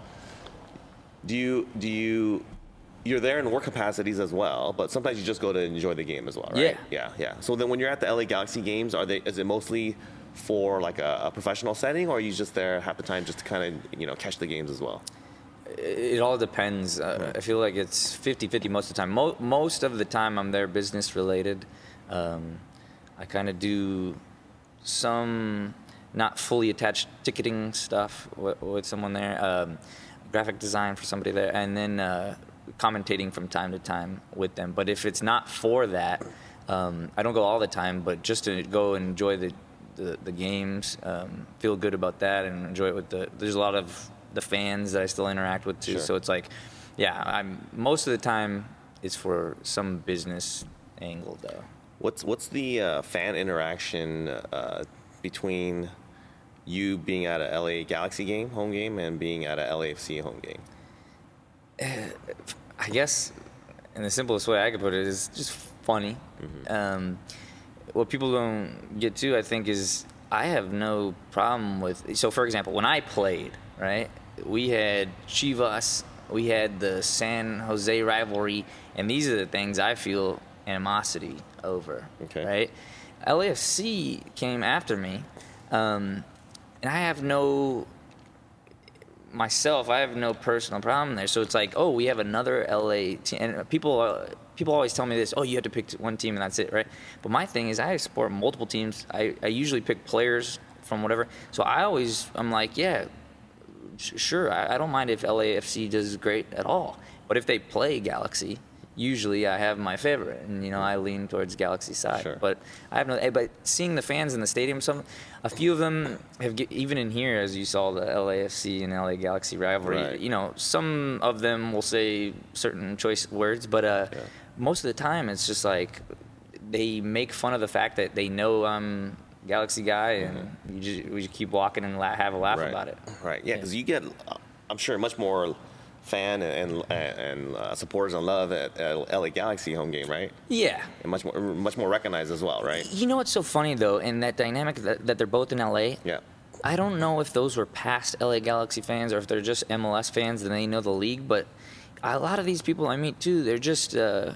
do you do you you're there in work capacities as well, but sometimes you just go to enjoy the game as well, right? Yeah. yeah, yeah. So then, when you're at the LA Galaxy games, are they is it mostly for like a, a professional setting, or are you just there half the time just to kind of you know catch the games as well? It all depends. Uh, I feel like it's 50-50 most of the time. Mo- most of the time, I'm there business related. Um, I kind of do some not fully attached ticketing stuff with, with someone there, um, graphic design for somebody there, and then uh, commentating from time to time with them. But if it's not for that, um, I don't go all the time, but just to go and enjoy the the, the games, um, feel good about that, and enjoy it with the. There's a lot of the fans that I still interact with too, Sure. so it's like, yeah, I'm most of the time it's for some business angle though. What's what's the uh, fan interaction uh, between you being at a LA Galaxy game, home game, and being at a LAFC home game? I guess, in the simplest way I could put it, is just funny. Um, what people don't get to, I think, is I have no problem with. So, for example, when I played, right, we had Chivas, we had the San Jose rivalry, and these are the things I feel animosity over. Okay. Right. LAFC came after me, um, and I have no myself, I have no personal problem there. So it's like, oh, we have another LA team, and people uh, people always tell me this. Oh, you have to pick one team and that's it, right? But my thing is, I support multiple teams. I, I usually pick players from whatever. So I always I'm like, yeah, sh- sure, I, I don't mind if LAFC does great at all. But if they play Galaxy. Usually, I have my favorite, and you know I lean towards Galaxy side. Sure. But I have no. eh, But seeing the fans in the stadium, some, a few of them have even in here, as you saw the LAFC and LA Galaxy rivalry. Right. You know, some of them will say certain choice words, but uh, Yeah. most of the time it's just like they make fun of the fact that they know I'm Galaxy guy, and you just, we just keep walking and la- have a laugh right. about it. Right. Yeah, because you get, I'm sure, much more fan and and, and uh, supporters and love at, at LA Galaxy home game, right? Yeah. And much more much more recognized as well, right? You know what's so funny though, in that dynamic that, that they're both in LA. Yeah. I don't know if those were past LA Galaxy fans or if they're just MLS fans and they know the league, but a lot of these people I meet too, they're just, uh,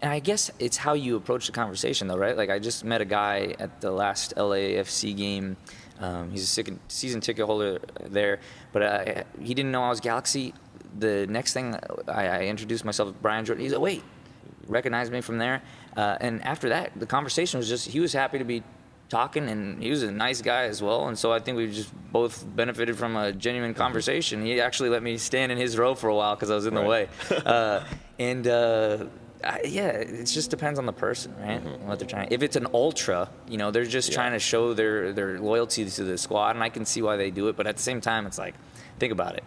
and I guess it's how you approach the conversation though, right? Like I just met a guy at the last LAFC game. Um, he's a season ticket holder there, but uh, he didn't know I was Galaxy. The next thing I, I introduced myself, to Brian Jordan. He's like, wait, recognized me from there. Uh, and after that, the conversation was just he was happy to be talking, and he was a nice guy as well. And so I think we just both benefited from a genuine Mm-hmm. conversation. He actually let me stand in his row for a while because I was in the way. (laughs) Uh, and uh, I, yeah, it just depends on the person, right? Mm-hmm. What they're trying. If it's an ultra, you know, they're just Yeah. trying to show their their loyalty to the squad, and I can see why they do it. But at the same time, it's like, think about it.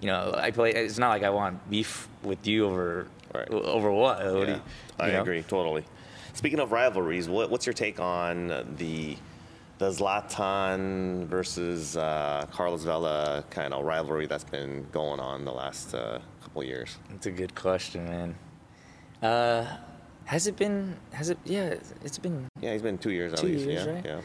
You know, I play. It's not like I want beef with you over Right. over what. what do Yeah, you- I know? agree totally. Speaking of rivalries, what, what's your take on the the Zlatan versus uh, Carlos Vela kind of rivalry that's been going on the last uh, couple years? That's a good question, man. Uh, has it been? Has it? Yeah, it's been. Yeah, he's been two years at Two least. years, yeah, right? yeah.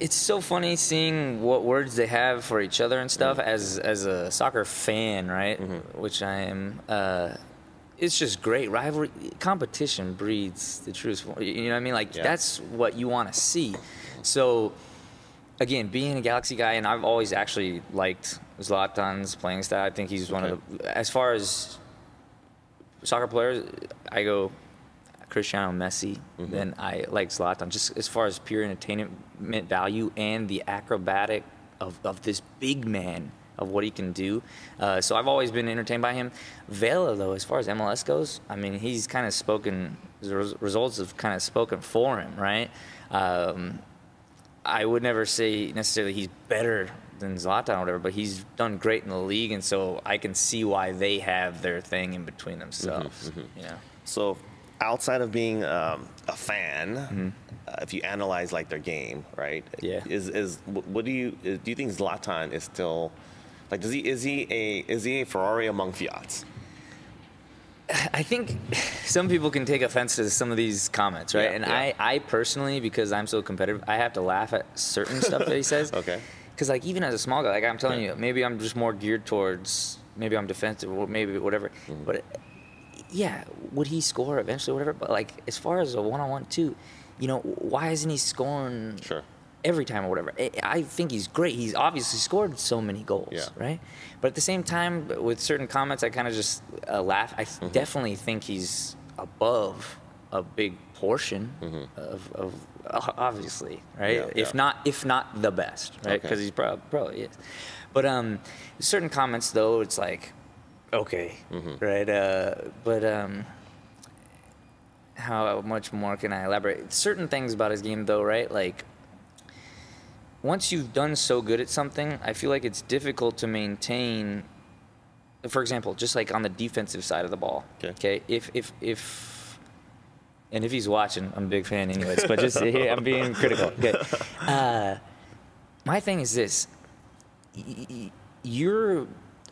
It's so funny seeing what words they have for each other and stuff. As as a soccer fan, right? Which I am. Uh, it's just great rivalry. Competition breeds the truth. You know what I mean? Like Yeah. that's what you want to see. So again, being a Galaxy guy, and I've always actually liked Zlatan's playing style. I think he's one of the, as far as soccer players, I go Cristiano Messi, then I like Zlatan. Just as far as pure entertainment value and the acrobatic of, of this big man of what he can do. Uh, so I've always been entertained by him. Vela, though, as far as MLS goes, I mean, he's kind of spoken, the results have kind of spoken for him, right? Um, I would never say necessarily he's better than Zlatan or whatever, but he's done great in the league, and so I can see why they have their thing in between themselves. You know, So, outside of being um, a fan, uh, if you analyze like their game, right? Yeah. Is is what do you do you think Zlatan is still like does he is he a is he a Ferrari among Fiats? (sighs) I think (sighs) some people can take offense to some of these comments, right? Yeah, and yeah. I, I personally, because I'm so competitive, I have to laugh at certain stuff that he says. (laughs) Okay. Because like even as a small guy, like I'm telling you, maybe I'm just more geared towards maybe I'm defensive or maybe whatever. Mm-hmm. But yeah, would he score eventually, whatever? But like as far as a one-on-one too, you know, why isn't he scoring Sure. every time or whatever? I- I think he's great. He's obviously scored so many goals, Yeah. right? But at the same time, with certain comments, I kind of just uh, laugh. I Mm-hmm. definitely think he's above a big portion of, of uh, obviously, right? Mm-hmm. Yeah, if yeah. not, if not the best, right? Okay. Because he's prob- probably is. But um, certain comments though, it's like, okay, Mm-hmm. right? Uh, but um, how much more can I elaborate? Certain things about his game though, right? Like once you've done so good at something, I feel like it's difficult to maintain. For example, just like on the defensive side of the ball. Okay. okay? If if if, and if he's watching, I'm a big fan, anyways. But just (laughs) here, I'm being critical. Okay. Uh, my thing is this: Y- y- you're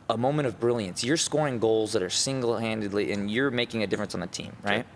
a moment of brilliance. You're scoring goals that are single-handedly, and you're making a difference on the team, right?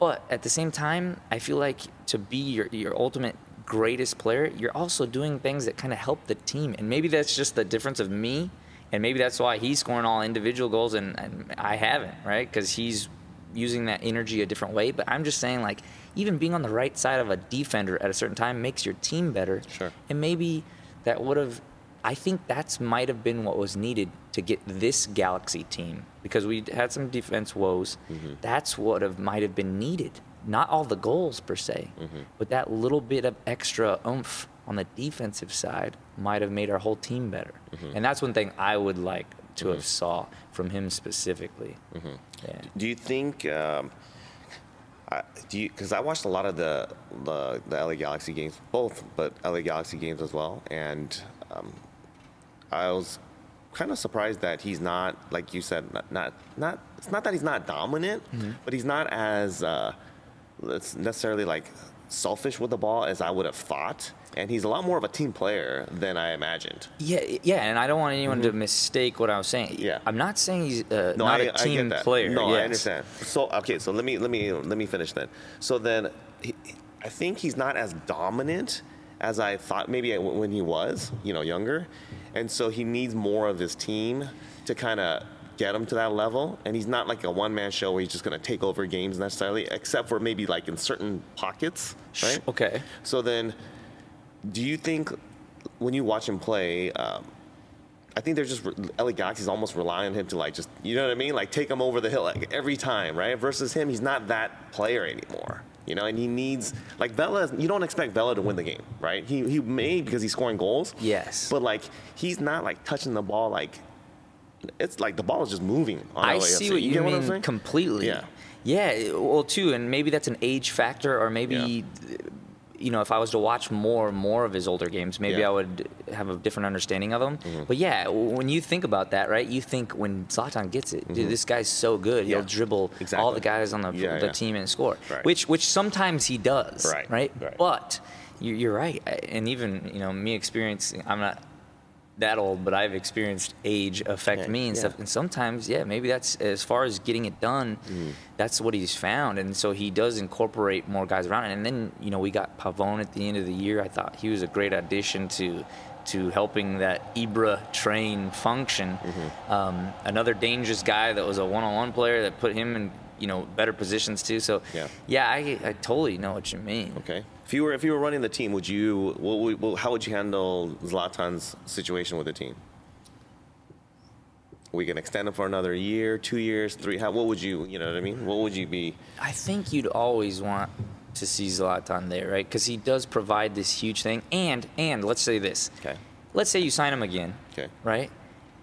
But at the same time, I feel like to be your your ultimate greatest player, you're also doing things that kind of help the team, and maybe that's just the difference of me, and maybe that's why he's scoring all individual goals and, and I haven't, right? Because he's using that energy a different way. But I'm just saying, like, even being on the right side of a defender at a certain time makes your team better. Sure. And maybe that would have, I think that's might have been what was needed to get this Galaxy team because we had some defense woes. Mm-hmm. That's what have, might have been needed. Not all the goals per se, mm-hmm. but that little bit of extra oomph on the defensive side might have made our whole team better. Mm-hmm. And that's one thing I would like to have saw from him specifically. Yeah. Do you think? Um, I, do you? Because I watched a lot of the, the the LA Galaxy games, both, but LA Galaxy games as well, and um, I was kind of surprised that he's not, like you said, not not, not it's not that he's not dominant, but he's not as uh, necessarily like selfish with the ball as I would have thought, and he's a lot more of a team player than I imagined. Yeah, yeah, and I don't want anyone to mistake what I was saying. Yeah. I'm not saying he's uh, No, not I, a team player. No, I understand. So okay, so let me let me let me finish then. So then, he, I think he's not as dominant as I thought maybe when he was, you know, younger, and so he needs more of his team to kind of get him to that level, and he's not like a one man show where he's just going to take over games necessarily, except for maybe like in certain pockets, right? Okay. So then, do you think when you watch him play? Um, I think they're just LA Galaxy's almost relying on him to like just you know what I mean, like take him over the hill like every time, right? Versus him, he's not that player anymore. You know, and he needs like Vela. You don't expect Vela to win the game, right? He he may because he's scoring goals. Yes. But like he's not like touching the ball like it's like the ball is just moving. On I LAFC. see what you, get mean I'm completely. Yeah. Yeah. Well, too, and maybe that's an age factor, or maybe, Yeah. You know, if I was to watch more and more of his older games, maybe Yeah. Mm-hmm. I would have a different understanding of him. But yeah, when you think about that, right? You think when Zlatan gets it, dude, this guy's so good. He'll Mm-hmm. Yeah. dribble all the guys on the, Yeah, the team and score, Right. which which sometimes he does, Right, Right. right. But you're right, and even you know me experiencing, I'm not that old, but I've experienced age affect Yeah, me and yeah. stuff. And sometimes, yeah, maybe that's as far as getting it done. Mm-hmm. That's what he's found, and so he does incorporate more guys around. And then you know we got Pavón at the end of the year. I thought he was a great addition to to helping that Ibra train function. Mm-hmm. Um, another dangerous guy that was a one-on-one player that put him in you know better positions too. So Yeah. yeah, I, I totally know what you mean. Okay. If you were if you were running the team, would you what, would- how would you handle Zlatan's situation with the team? We can extend him for another year, two years, three. How, what would you, you know what I mean? What would you be? I think you'd always want to see Zlatan there, right? Because he does provide this huge thing. And and let's say this. Okay. Let's say you sign him again. Okay. Right.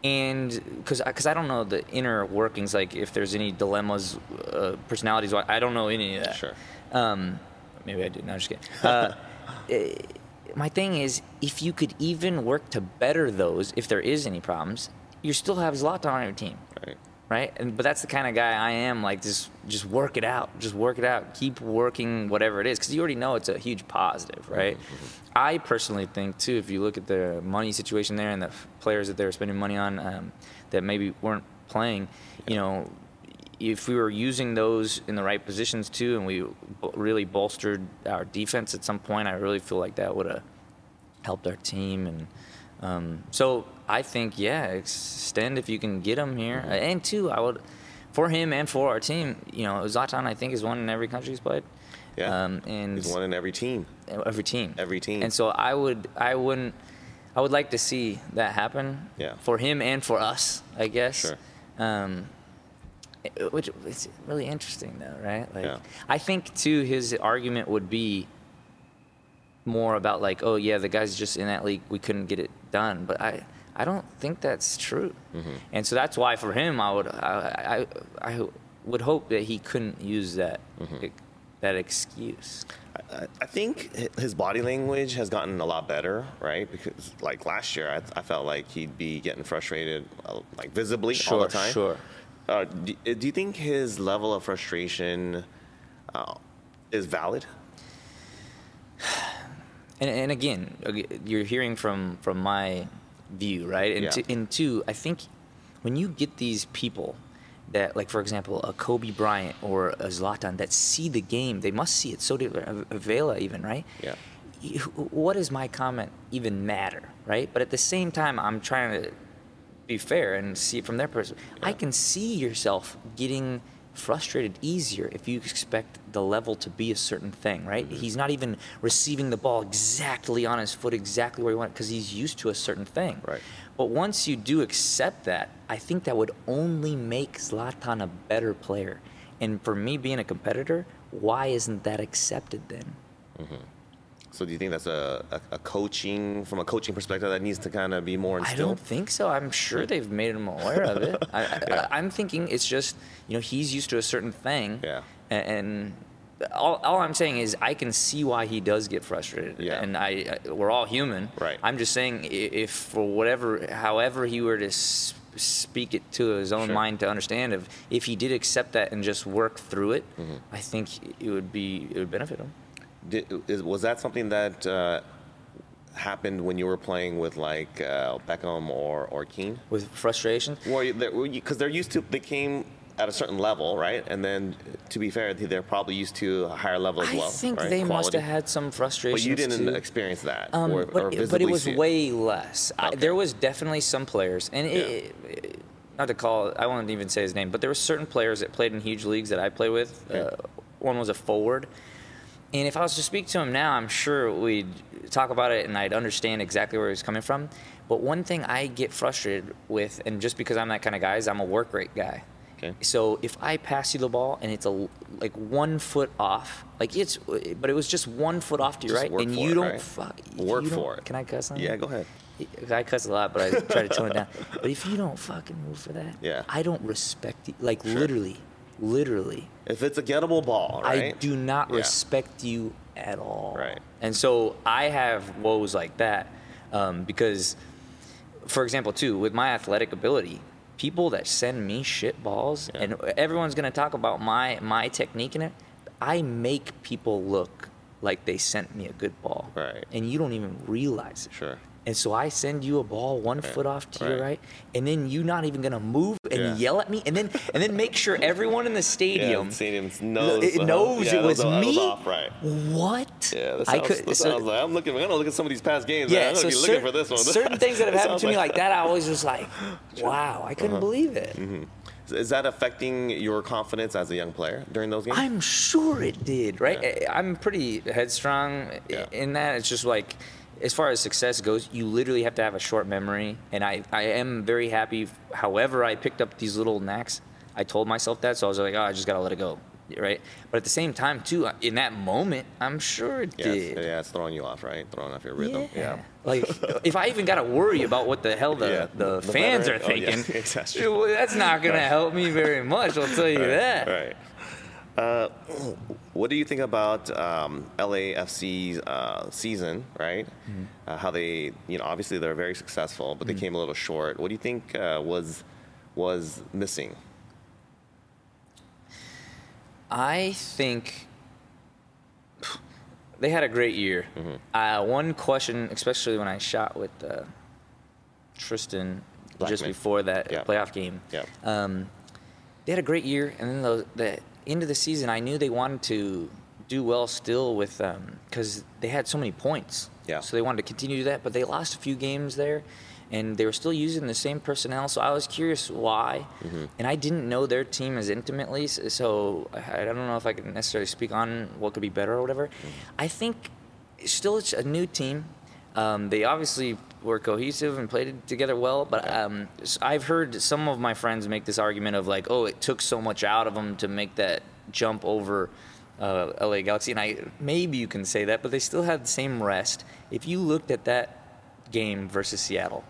And because because I don't know the inner workings, like if there's any dilemmas, uh, personalities, I don't know any of that. Sure. Um, maybe I did. No, I'm just kidding. (laughs) Uh, eh, my thing is, if you could even work to better those, if there is any problems, you still have Zlatan on your team Right. right? And but that's the kind of guy I am. Like just just work it out, just work it out, keep working whatever it is, because you already know it's a huge positive, right? I personally think too, if you look at the money situation there and the players that they were spending money on um, that maybe weren't playing, you know. If we were using those in the right positions too, and we really bolstered our defense at some point, I really feel like that would have helped our team and um, so I think yeah extend if you can get him here Mm-hmm. and two I would for him and for our team you know Zlatan I think is one in every country he's played Yeah. um, and He's one in every team. every team Every team. and so I would I wouldn't I would like to see that happen Yeah. for him and for us I guess Sure. um, which is really interesting though right like Yeah. I think too his argument would be more about like, oh yeah, the guys just in that league, we couldn't get it done. But I, I don't think that's true. Mm-hmm. And so that's why for him, I would, I, I, I would hope that he couldn't use that, Mm-hmm. that excuse. I, I think his body language has gotten a lot better, right? Because like last year, I, I felt like he'd be getting frustrated, uh, like visibly all the time. sure. Uh, do, do you think his level of frustration uh, is valid? (sighs) And, and again, you're hearing from from my view, right? And, Yeah. two, and two, I think when you get these people that, like for example, a Kobe Bryant or a Zlatan that see the game, they must see it. So did Vela even, right? Yeah. What does my comment even matter, right? But at the same time, I'm trying to be fair and see it from their perspective. I can see yourself getting frustrated easier if you expect the level to be a certain thing, right? Mm-hmm. He's not even receiving the ball exactly on his foot, exactly where he wants, because he's used to a certain thing. Right. But once you do accept that, I think that would only make Zlatan a better player. And for me being a competitor, why isn't that accepted then? So do you think that's a, a, a coaching, from a coaching perspective, that needs to kind of be more I don't think so. I'm sure they've made him aware of it. (laughs) I, I, I'm thinking it's just, you know, he's used to a certain thing. Yeah. And, all, all I'm saying is I can see why he does get frustrated. Yeah. And I, I we're all human. Right. I'm just saying if for whatever, however he were to speak it to his own Sure. mind to understand, if if he did accept that and just work through it, Mm-hmm. I think it would be it would benefit him. Did, is, was that something that uh, happened when you were playing with like uh, Beckham or, or Keane? With frustration, Well, because they're used to, they came at a certain level, right? And then, to be fair, they're probably used to a higher level as I well. I think right? they must have had some frustration. But you didn't too. experience that, Um, or, but, or but it was way less. I, there was definitely some players, and it, it- not to call, I won't even say his name, but there were certain players that played in huge leagues that I played with. Uh, one was a forward. And if I was to speak to him now, I'm sure we'd talk about it and I'd understand exactly where he's coming from. But one thing I get frustrated with, and just because I'm that kind of guy, is I'm a work rate guy. Okay. So if I pass you the ball and it's a like one foot off, like it's, but it was just one foot off to your right, and you it, don't right? fuck. Work don't- for it. Can I cuss on Yeah, go ahead. I cuss a lot, but I try to tone it down. But if you don't fucking move for that, Yeah. I don't respect you. Like literally, literally, If it's a gettable ball, right? I do not Yeah. respect you at all. Right. And so I have woes like that um, because, for example, too, with my athletic ability, people that send me shit balls, Yeah. and everyone's gonna talk about my my technique in it. I make people look like they sent me a good ball, Right. And you don't even realize it. Sure. And so I send you a ball one foot off to your right. right, and then you're not even gonna move and Yeah. yell at me, and then and then make sure everyone in the Yeah, stadium stadium knows. it knows yeah, it was that me. off, right. What? Yeah, that I sounds, could. that so- sounds like I'm looking. I'm gonna look at some of these past games. man. yeah, I'm so gonna be certain, looking for this one. certain things that (laughs) have happened sounds to me like- that, I always was like, (laughs) wow, I couldn't uh-huh. believe it. Mm-hmm. Is that affecting your confidence as a young player during those games? I'm sure it did, right? I'm pretty headstrong in that. It's just like, as far as success goes, you literally have to have a short memory. And I, I am very happy. However, I picked up these little knacks. I told myself that, so I was like, oh, I just gotta let it go, right? But at the same time, too, uh, in that moment, I'm sure it yeah, did. it's, yeah, it's throwing you off, right? Throwing off your rhythm. Yeah. Like, if I even got to worry about what the hell the, Yeah, the, the fans veteran- are oh, yeah, thinking, (laughs) that's true. that's not going to help me very much, I'll tell you that. Right. Uh, (clears throat) what do you think about um, LAFC's uh, season? Right. Mm-hmm. Uh, how they, you know, obviously they're very successful, but they came a little short. What do you think uh, was was missing? I think they had a great year. Mm-hmm. Uh, one question, especially when I shot with uh, Tristan just before that Yeah. playoff game. Yeah. Um, they had a great year, and then the, the of the season, I knew they wanted to do well still with because they had so many points. Yeah. So they wanted to continue to do that, but they lost a few games there, and they were still using the same personnel. So I was curious why, Mm-hmm. and I didn't know their team as intimately. So I I don't know if I can necessarily speak on what could be better or whatever. Mm-hmm. I think still it's a new team. Um, they obviously were cohesive and played together well, but um, I've heard some of my friends make this argument of like, oh, it took so much out of them to make that jump over uh, LA Galaxy, and I maybe you can say that, but they still had the same rest. If you looked at that game versus Seattle,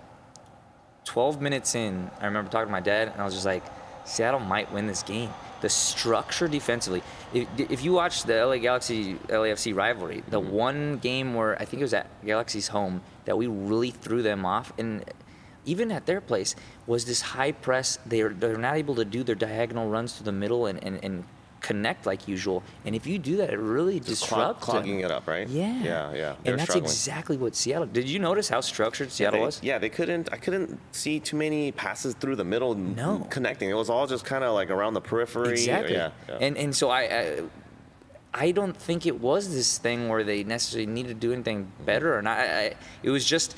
12 minutes in, I remember talking to my dad, and I was just like, Seattle might win this game. The structure defensively. If, if you watch the LA Galaxy LAFC rivalry, the mm-hmm. one game where I think it was at Galaxy's home that we really threw them off, and even at their place was this high press. They're they're not able to do their diagonal runs to the middle and, and, and connect like usual. And if you do that, it really Just clog- disrupts clogging them. it up, right? Yeah, Yeah, yeah. They And that's struggling. exactly what Seattle. Did you notice how structured Yeah, Seattle they, was? yeah, they couldn't. I couldn't see too many passes through the middle. No. connecting. It was all just kind of like around the periphery. Exactly. Yeah, yeah. And and so I, I I don't think it was this thing where they necessarily needed to do anything mm-hmm. better or not. I, I, it was just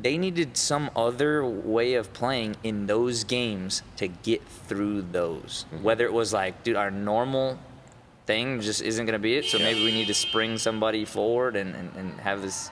they needed some other way of playing in those games to get through those. Mm-hmm. Whether it was like, dude, our normal thing just isn't going to be it. So Yeah. maybe we need to spring somebody forward and, and, and have this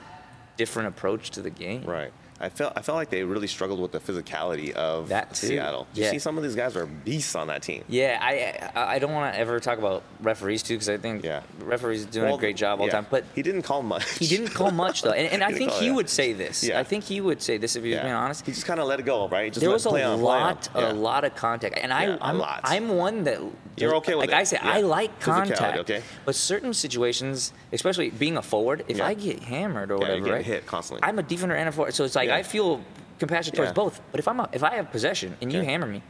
different approach to the game. Right. I felt I felt like they really struggled with the physicality of That too. Seattle. You Yeah. see, some of these guys are beasts on that team. Yeah, I I don't want to ever talk about referees too because I think Yeah. referees are doing Well, a great job all the yeah. time. But he didn't call much. He didn't call much though, and, and (laughs) I think he would say this. Yeah. I think he would say this if he was being honest. He just kind of let it go, right? Just there was a play on, on. lot, a lot of contact, and I, I'm. I'm one that You're okay with like it. I say, Yeah. I like contact. okay. But certain situations, especially being a forward, if. I get hammered or whatever, right? hit constantly. I'm a defender and a forward, so it's like Yeah. I feel compassion towards Yeah. both. But if I'm a, if I have possession and you hammer me,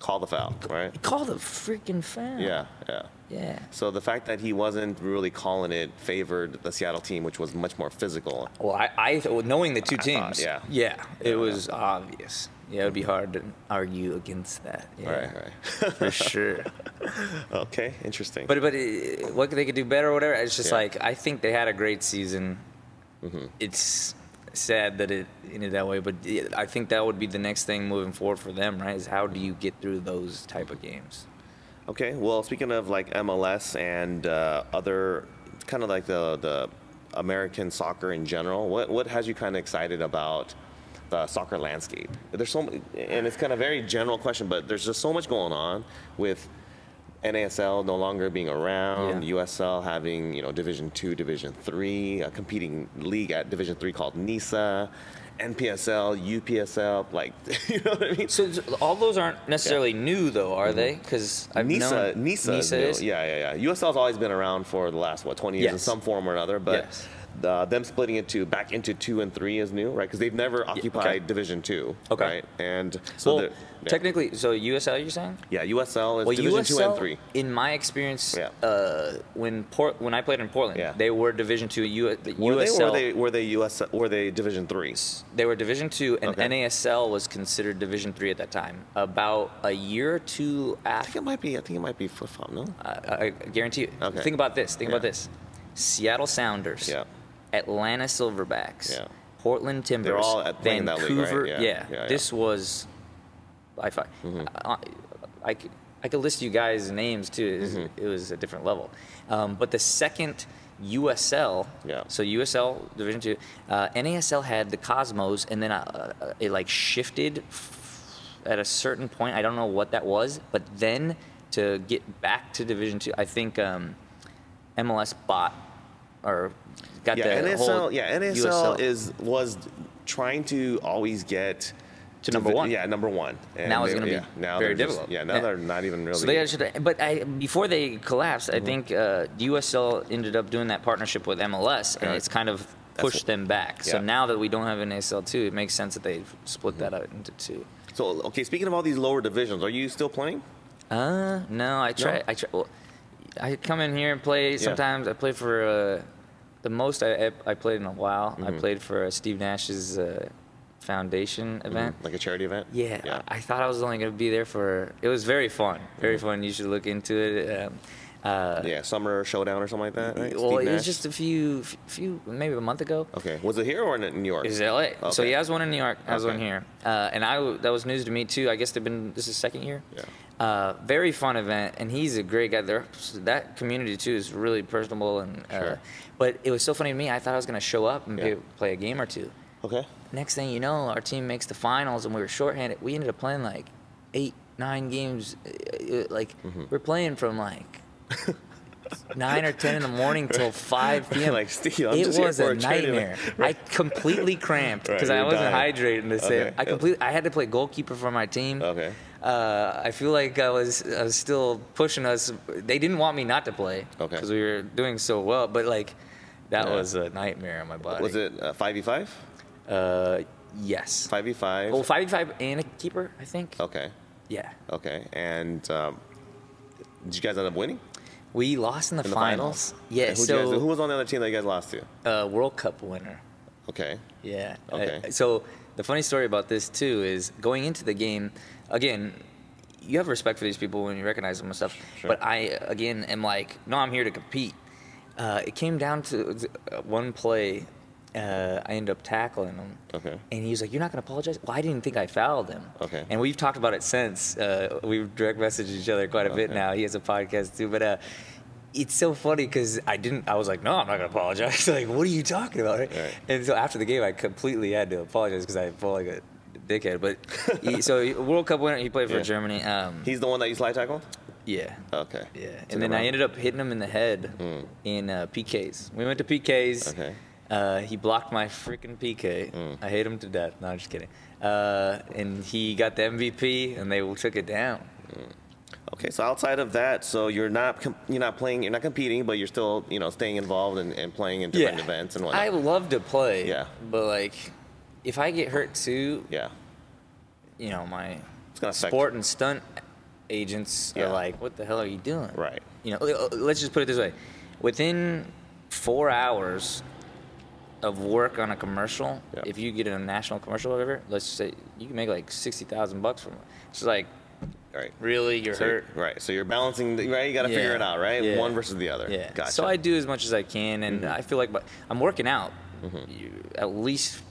Call the foul, right? call the freaking foul. Yeah, yeah. Yeah. So the fact that he wasn't really calling it favored the Seattle team, which was much more physical. Well, I, I knowing the two I teams, thought, yeah. yeah, it Yeah. was obvious. Yeah, it would be hard to argue against that. Yeah, Right, right. for (laughs) sure. okay, interesting. But but uh, what they could do better or whatever. It's just like I think they had a great season. Mm-hmm. It's sad that it ended that way. But I think that would be the next thing moving forward for them, right? Is how do you get through those type of games? Okay. Well, speaking of like MLS and uh, other, kind of like the the American soccer in general, what what has you kind of excited about? The soccer landscape. There's so many, and it's kind of a very general question, but there's just so much going on with NASL no longer being around, Yeah. USL having you know Division Two, Division Three, a competing league at Division Three called NISA, NPSL, UPSL, like (laughs) you know what I mean? So all those aren't necessarily new, though, are mm-hmm. they? Because I've NISA, known NISA, is NISA new. is. yeah, yeah, yeah. USL's always been around for the last what 20 years in some form or another, but Yes. Uh, them splitting into back into two and three is new, right? Because they've never occupied Division Two, Okay. right? And so well, yeah. technically, so USL, you're saying? yeah, USL is Well, Division USL, Two and Three. in my experience, Yeah. uh, when Port when I played in Portland, Yeah. they were Division Two. U, Were they, USL, were they were they US were they Division Three? they were Division Two, and Okay. NASL was considered Division Three at that time. About a year or two after, I think it might be. I think it might be flip flop. No. I, I guarantee you. Okay. Think about this. Think about this: Seattle Sounders, Yeah. Atlanta Silverbacks, Yeah. Portland Timbers, They're all at- that league, right? Vancouver. Yeah. Yeah. Mm-hmm. This was, I, fi- I, I, could, I could list you guys' names too. It was, Mm-hmm. it was a different level. Um, but the second USL, Yeah. so USL Division Two, uh, NASL had the Cosmos, and then uh, uh, it like shifted at a certain point. I don't know what that was, but then to get back to Division Two, I think um, MLS bought or got Yeah, the NSL. whole Yeah, NSL USL. is was trying to always get To number one. Yeah, number one. And Now it's they- gonna be yeah, now very they're just- difficult. yeah, now Yeah. they're not even really. So they should, but I, before they collapsed, Mm-hmm. I think uh, USL ended up doing that partnership with MLS, and Right. it's kind of pushed what- them back. So now that we don't have an ASL two, it makes sense that they split Mm-hmm. that out into two. so okay, speaking of all these lower divisions, are you still playing? Uh, no, I try. No? I try. Well, I come in here and play. Sometimes I play for uh, the most I, I played in a while. Mm-hmm. I played for uh, Steve Nash's uh, foundation event. Like a charity event? Yeah, Yeah. I, I thought I was only going to be there for. It was very fun, very fun. You should look into it. Um, uh, yeah, summer showdown or something like that, right? Well, it was just a few, few, maybe a month ago. Okay, was it here or in New York? It was LA. So he has one in New York. Has one here, uh, and I that was news to me too. I guess they've been. This is second year. Yeah. Uh, very fun event, and he's a great guy. There, that community too is really personable, and uh, Sure. but it was so funny to me. I thought I was going to show up and Yeah. play a game or two. Okay. Next thing you know, our team makes the finals, and we were shorthanded. We ended up playing like eight, nine games. uh, uh, Like Mm-hmm. we're playing from like (laughs) nine or ten in the morning till five p.m. Like, Steve, I'm it was a a nightmare. event. I completely cramped (laughs) because you I wasn't dying. hydrating the same. Okay. I completely. I had to play goalkeeper for my team. Okay. Uh, I feel like I was, I was still pushing us. They didn't want me not to play Okay. because we were doing so well. But like, that Yeah. was a nightmare on my body. Was it five v five? Uh, yes. Five v five. Well, five v five and a keeper, I think. Okay. Yeah. Okay. And um, did you guys end up winning We lost in the, in the finals. finals? Yeah. And who'd guys- so who was on the other team that you guys lost to? uh, World Cup winner. Okay. Yeah. Okay. Uh, so the funny story about this too is going into the game, again, you have respect for these people when you recognize them and stuff. Sure. But I again am like, no, I'm here to compete. Uh, it came down to uh, one play. Uh, I ended up tackling him. Okay. And he was like, "You're not gonna apologize." Well, I didn't think I fouled him. Okay. And we've talked about it since. Uh, we've direct messaged each other quite a bit now. He has a podcast too, but uh, it's so funny because I didn't. I was like, "No, I'm not gonna apologize." (laughs) like, what are you talking about? Right? Right. And so after the game, I completely had to apologize because I felt like a dickhead. But he, so World Cup winner, he played for Yeah. Germany. Um, He's the one that you slide tackle. yeah. Okay. Yeah, Took and then I ended up hitting him in the head in uh, PKs. We went to PKs. Okay. Uh, he blocked my freaking PK. Mm. I hate him to death. No, I'm just kidding. Uh, and he got the MVP, and they took it down. Okay, so outside of that, so you're not com- you're not playing, you're not competing, but you're still you know staying involved and, and playing in different events and whatnot. I love to play. Yeah. But like, if I get hurt too, yeah, you know, my it's gonna affect. sport and stunt agents Yeah. are like, "What the hell are you doing?" Right. You know, let's just put it this way: within four hours of work on a commercial, Yeah. if you get a national commercial or whatever, let's say you can make like sixty thousand bucks from it. It's like, Right. really, you're So, hurt. right. So you're balancing. The, right. You got to figure it out. Right. Yeah. One versus the other. Yeah. Gotcha. Mm-hmm. So I do as much as I can, and I feel like, but I'm working out you, at least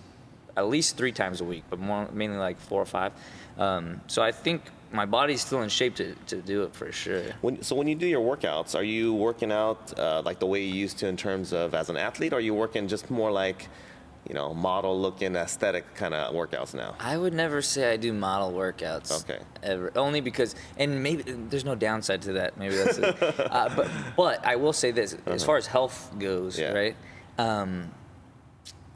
at least three times a week, but more mainly like four or five. Um, so I think my body's still in shape to, to do it for sure. When, so when you do your workouts, are you working out uh, like the way you used to in terms of as an athlete, or are you working just more like, you know, model looking aesthetic kind of workouts now? I would never say I do model workouts. Okay. Ever. Only because, and maybe there's no downside to that. Maybe that's it. uh, but but I will say this: as far as health goes, Uh-huh. Yeah. right? Um,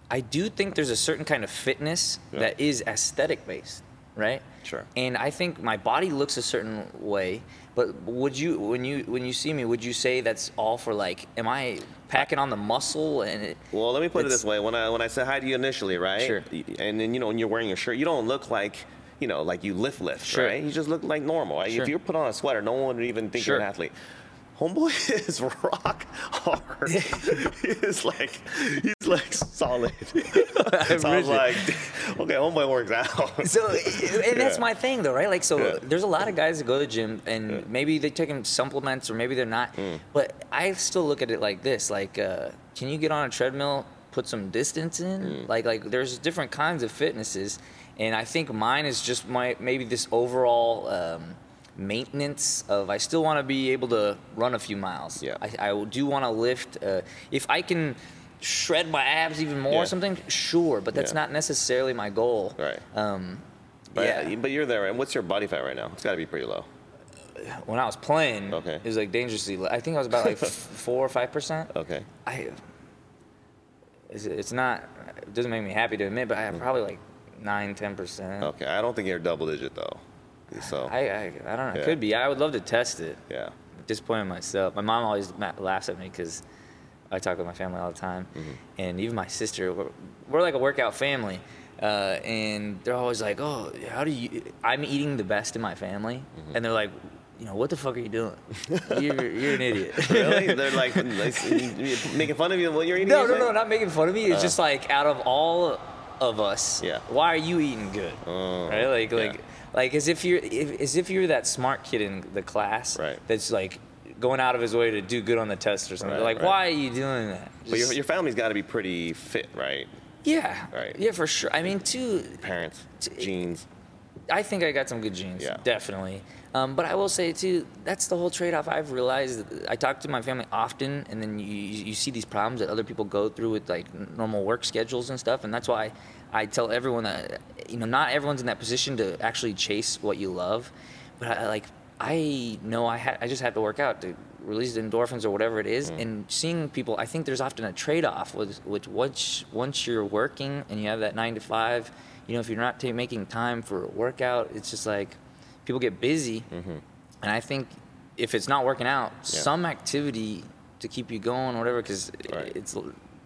I do think there's a certain kind of fitness Yeah. that is aesthetic based, right? Sure. And I think my body looks a certain way. But would you, when you when you see me, would you say that's all for like, am I packing on the muscle and it, Well, let me put it this way: when I when I said hi to you initially, right? Sure. And then you know when you're wearing your shirt, you don't look like you know like you lift lift, Sure. right? You just look like normal. Right? Sure. If you put on a sweater, no one would even think you're an athlete. Homeboy (laughs) is rock hard. (laughs) he's like he's like solid. (laughs) so I was rigid. like, okay, homeboy works out. So, and that's Yeah. my thing, though, right? Like, so Yeah. there's a lot of guys that go to the gym, and maybe they're taking supplements, or maybe they're not. Mm. But I still look at it like this: like, uh, can you get on a treadmill, put some distance in? Mm. Like, like there's different kinds of fitnesses, and I think mine is just my maybe this overall. Um, maintenance of I still want to be able to run a few miles. Yeah. I, I do want to lift. Uh, if I can shred my abs even more Yeah. or something, sure, but that's Yeah. not necessarily my goal. Right. Um, But, yeah. but you're there. And what's your body fat right now? It's got to be pretty low. When I was playing, Okay. it was like dangerously. low. I think I was about like f- (laughs) four or five percent. Okay. I. It's, it's not. It doesn't make me happy to admit, but I have probably like nine, ten percent. Okay. I don't think you're double digit though. So I, I I don't know. Yeah. It could be. I would love to test it. yeah. disappointed in myself. My mom always laughs at me because I talk with my family all the time, Mm-hmm. and even my sister. We're, we're like a workout family, uh, and they're always like, "Oh, how do you?" I'm eating the best in my family, Mm-hmm. and they're like, "You know, what the fuck are you doing? (laughs) You're you're an idiot." (laughs) Really? They're like, (laughs) like, making fun of you when you're eating. no, no, no, not making fun of me. It's just like out of all of us, Yeah. why are you eating good? Oh, right? Like, yeah. like, like as if you're, if, as if you're that smart kid in the class, Right. That's like going out of his way to do good on the test or something. Right, like, right. why are you doing that? But your, your family's got to be pretty fit, right? yeah, Right. Yeah, for sure. I mean, too, Parents, T- genes. I think I got some good genes, Yeah. definitely. Um, but I will say too, that's the whole trade-off. I've realized. I talk to my family often, and then you you see these problems that other people go through with like normal work schedules and stuff, and that's why I tell everyone that you know not everyone's in that position to actually chase what you love, but I, like I know I had I just have to work out to release the endorphins or whatever it is, mm. and seeing people, I think there's often a trade-off with with once once you're working and you have that nine to five, you know, if you're not ta making time for a workout, it's just like people get busy, mm-hmm. and I think if it's not working out, some activity to keep you going, or whatever, because Right. it's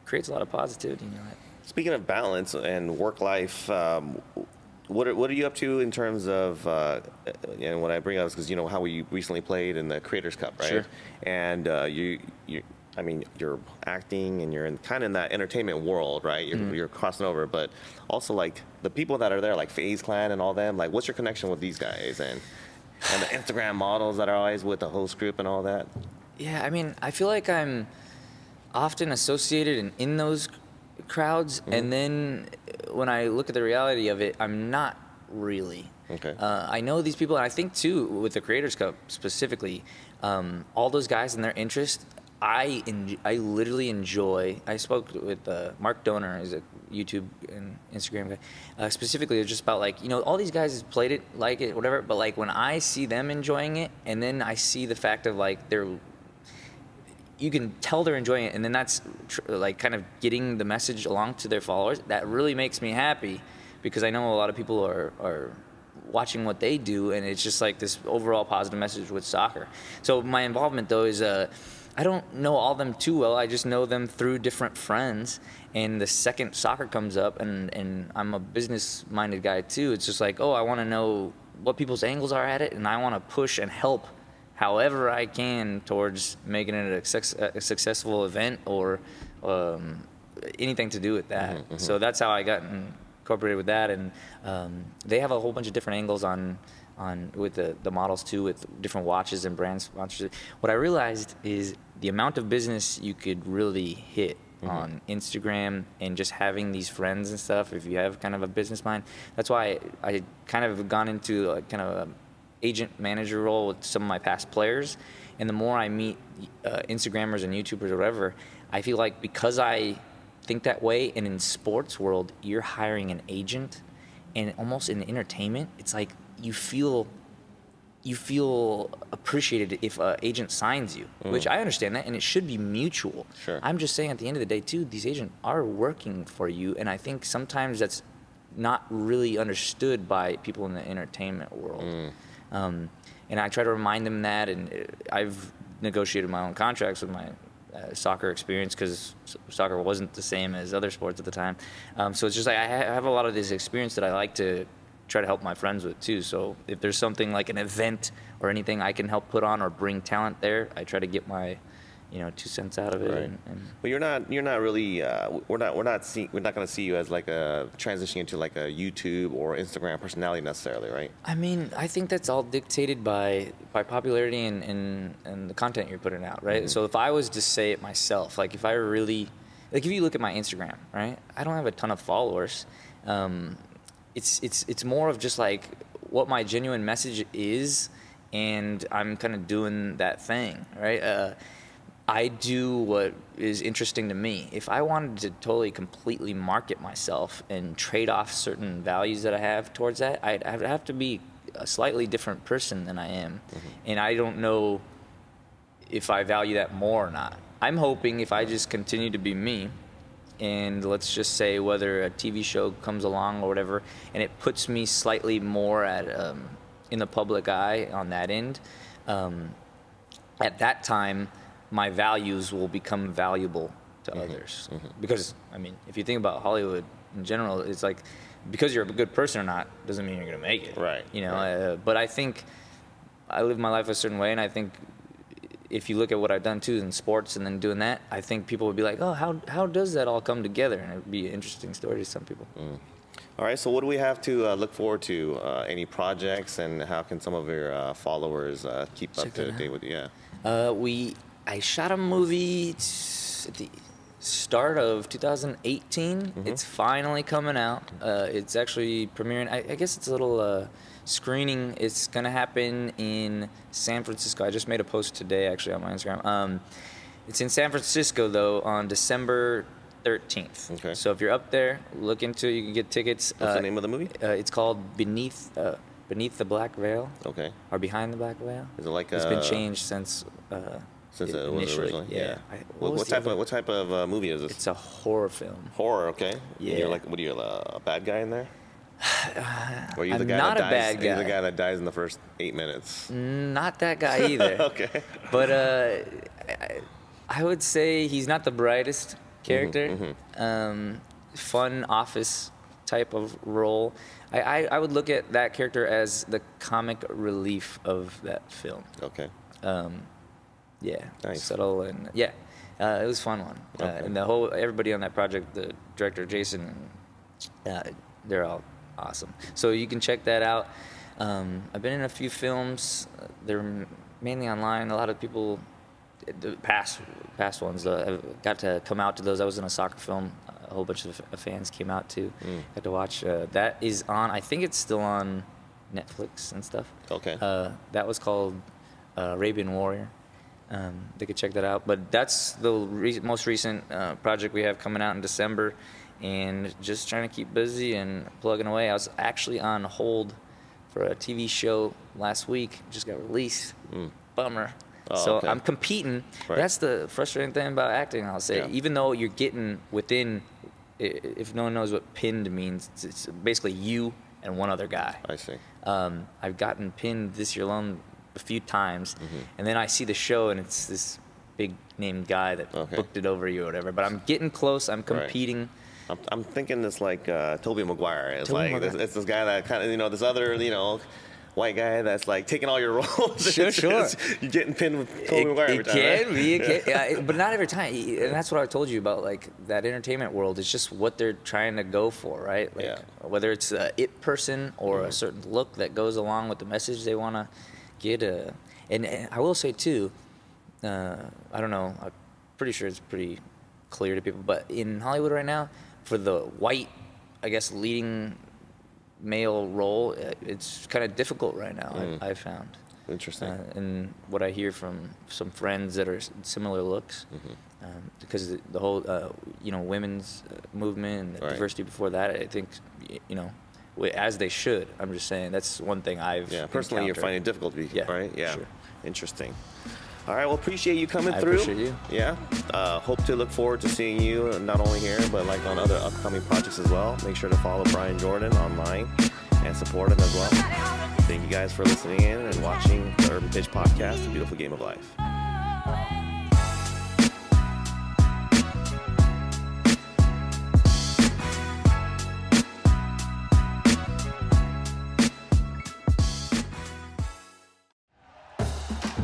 creates a lot of positivity in your life. Speaking of balance and work life, um, what are, what are you up to in terms of? Uh, and what I bring up is because you know how we recently played in the Creators Cup, right? Sure. And uh, you you. I mean, you're acting and you're in kind of in that entertainment world, right? You're, Mm-hmm. you're crossing over, but also like the people that are there, like FaZe Clan and all them. Like, what's your connection with these guys and and the Instagram models that are always with the host group and all that? Yeah, I mean, I feel like I'm often associated and in those crowds, Mm-hmm. and then when I look at the reality of it, I'm not really. Okay. Uh, I know these people, and I think too with the Creators Cup specifically, um, all those guys and their interest. I en- I literally enjoy. I spoke with uh, Mark Donor, is a YouTube and Instagram guy. Uh, specifically, it's just about like you know all these guys played it, like it, whatever. But like when I see them enjoying it, and then I see the fact of like they're you can tell they're enjoying it, and then that's tr- like kind of getting the message along to their followers. That really makes me happy because I know a lot of people are are watching what they do, and it's just like this overall positive message with soccer. So my involvement though is uh, I don't know all them too well. I just know them through different friends. And the second soccer comes up, and and I'm a business minded guy too. It's just like oh, I want to know what people's angles are at it, and I want to push and help however I can towards making it a, success, a successful event or um, anything to do with that. So that's how I got incorporated with that, and um, they have a whole bunch of different angles on on with the, the models too, with different watches and brand sponsors. What I realized is the amount of business you could really hit on Instagram and just having these friends and stuff. If you have kind of a business mind, that's why I, I kind of gone into like kind of a agent manager role with some of my past players. And the more I meet uh, Instagrammers and YouTubers or whatever, I feel like because I think that way, and in sports world, you're hiring an agent, and almost in entertainment, it's like you feel you feel appreciated if an agent signs you, which I understand that, and it should be mutual. Sure. I'm just saying, at the end of the day, too, these agents are working for you, and I think sometimes that's not really understood by people in the entertainment world. Um, and I try to remind them that, and uh, I've negotiated my own contracts with my uh, soccer experience because soccer wasn't the same as other sports at the time. Um, so it's just like I ha- have a lot of this experience that I like to try to help my friends with too. So if there's something like an event or anything I can help put on or bring talent there, I try to get my, you know, two cents out of it. Right. And, and But you're not you're not really uh, we're not we're not see, we're not going to see you as like a transitioning into like a YouTube or Instagram personality necessarily, right? I mean, I think that's all dictated by by popularity and and, and the content you're putting out, right? So if I was to say it myself, like if I really, like if you look at my Instagram, right? I don't have a ton of followers. Um, it's it's it's more of just like what my genuine message is, and I'm kind of doing that thing, right? Uh, I do what is interesting to me. If I wanted to totally, completely market myself and trade off certain values that I have towards that, I'd I'd have to be a slightly different person than I am. And I don't know if I value that more or not. I'm hoping if I just continue to be me, and let's just say whether a TV show comes along or whatever, and it puts me slightly more at um, in the public eye on that end, um, at that time, my values will become valuable to others. Because I mean, if you think about Hollywood in general, it's like because you're a good person or not doesn't mean you're gonna make it. Right, You know. right. Uh, but I think I live my life a certain way, and I think if you look at what I've done too in sports and then doing that, I think people would be like, oh, how how does that all come together? And it would be an interesting story to some people. All right. So what do we have to uh, look forward to? Uh, any projects, and how can some of your uh, followers uh, keep up to date with you? Yeah. Uh, we I shot a movie at the start of 2018. It's finally coming out. Uh, it's actually premiering. I, I guess it's a little uh, screening. It's gonna happen in San Francisco. I just made a post today actually on my Instagram. Um, it's in San Francisco though on December 13th. Okay. So if you're up there, look into it. You can get tickets. What's uh, the name of the movie? Uh, it's called Beneath uh, Beneath the Black Veil Okay. or Behind the Black Veil. Is it like It's uh, been changed since. Since it was originally? Yeah. I- What, was what type of what type of uh, movie is this? It's a horror film. Horror. Okay. Yeah. You're like, what are you, a bad guy in there? (sighs) Or are you the I'm guy not that a dies? bad You're the guy. guy that dies in the first eight minutes. Not that guy (laughs) either. Okay. But uh, I, I would say he's not the brightest character. Um, fun office type of role. I, I, I would look at that character as the comic relief of that film. Okay. Um, yeah, Nice. subtle and yeah, uh, it was a fun one. Uh, and the whole everybody on that project, the director Jason, uh, they're all awesome. So you can check that out. Um, I've been in a few films. Uh, They're mainly online. A lot of people, the past past ones, uh, got to come out to those. I was in a soccer film. A whole bunch of fans came out to Mm. got to watch. Uh, that is on. I think it's still on Netflix and stuff. Okay. Uh, that was called uh, Arabian Warrior. Um, they could check that out. But that's the re- most recent uh, project we have coming out in December, and just trying to keep busy and plugging away. I was actually on hold for a TV show last week. Just got released. Bummer. Oh, so okay. I'm competing. Right. That's the frustrating thing about acting. I'll say, Yeah. even though you're getting within, if no one knows what pinned means, it's- it's basically you and one other guy. I see. Um, I've gotten pinned this year alone a few times, and then I see the show and it's this big named guy that Okay. booked it over you or whatever. But I'm getting close. I'm competing. I'm, I'm thinking it's like uh, Tobey Maguire. It's Tobey like this, it's this guy that kind of you know this other you know white guy that's like taking all your (laughs) roles. Sure, sure. You're getting pinned with Tobey it, Maguire it every time. can right? be, it can, yeah, it- but not every time. And that's what I told you about, like that entertainment world. It's just what they're trying to go for, right? Like, Yeah. Mm-hmm. Whether it's a it person or a certain look that goes along with the message they want to get. a, and, and I will say too, uh, I don't know. I'm pretty sure it's pretty clear to people. But in Hollywood right now, for the white, I guess leading male role, uh, it's kind of difficult right now. I, I found. Interesting. Uh, and what I hear from some friends that are similar looks, Mm-hmm. um, because the, the whole uh, you know women's uh, movement and the Right. diversity before that, I think you know, as they should. I'm just saying that's one thing I've Yeah, personally, you're finding it difficult to be, Yeah, right? Yeah. sure. Interesting. All right, well, appreciate you coming I through. appreciate you. Yeah. Uh, hope to look forward to seeing you not only here, but like on other upcoming projects as well. Make sure to follow Brian Jordan online and support him as well. Thank you guys for listening in and watching the Urban Pitch Podcast, The Beautiful Game of Life.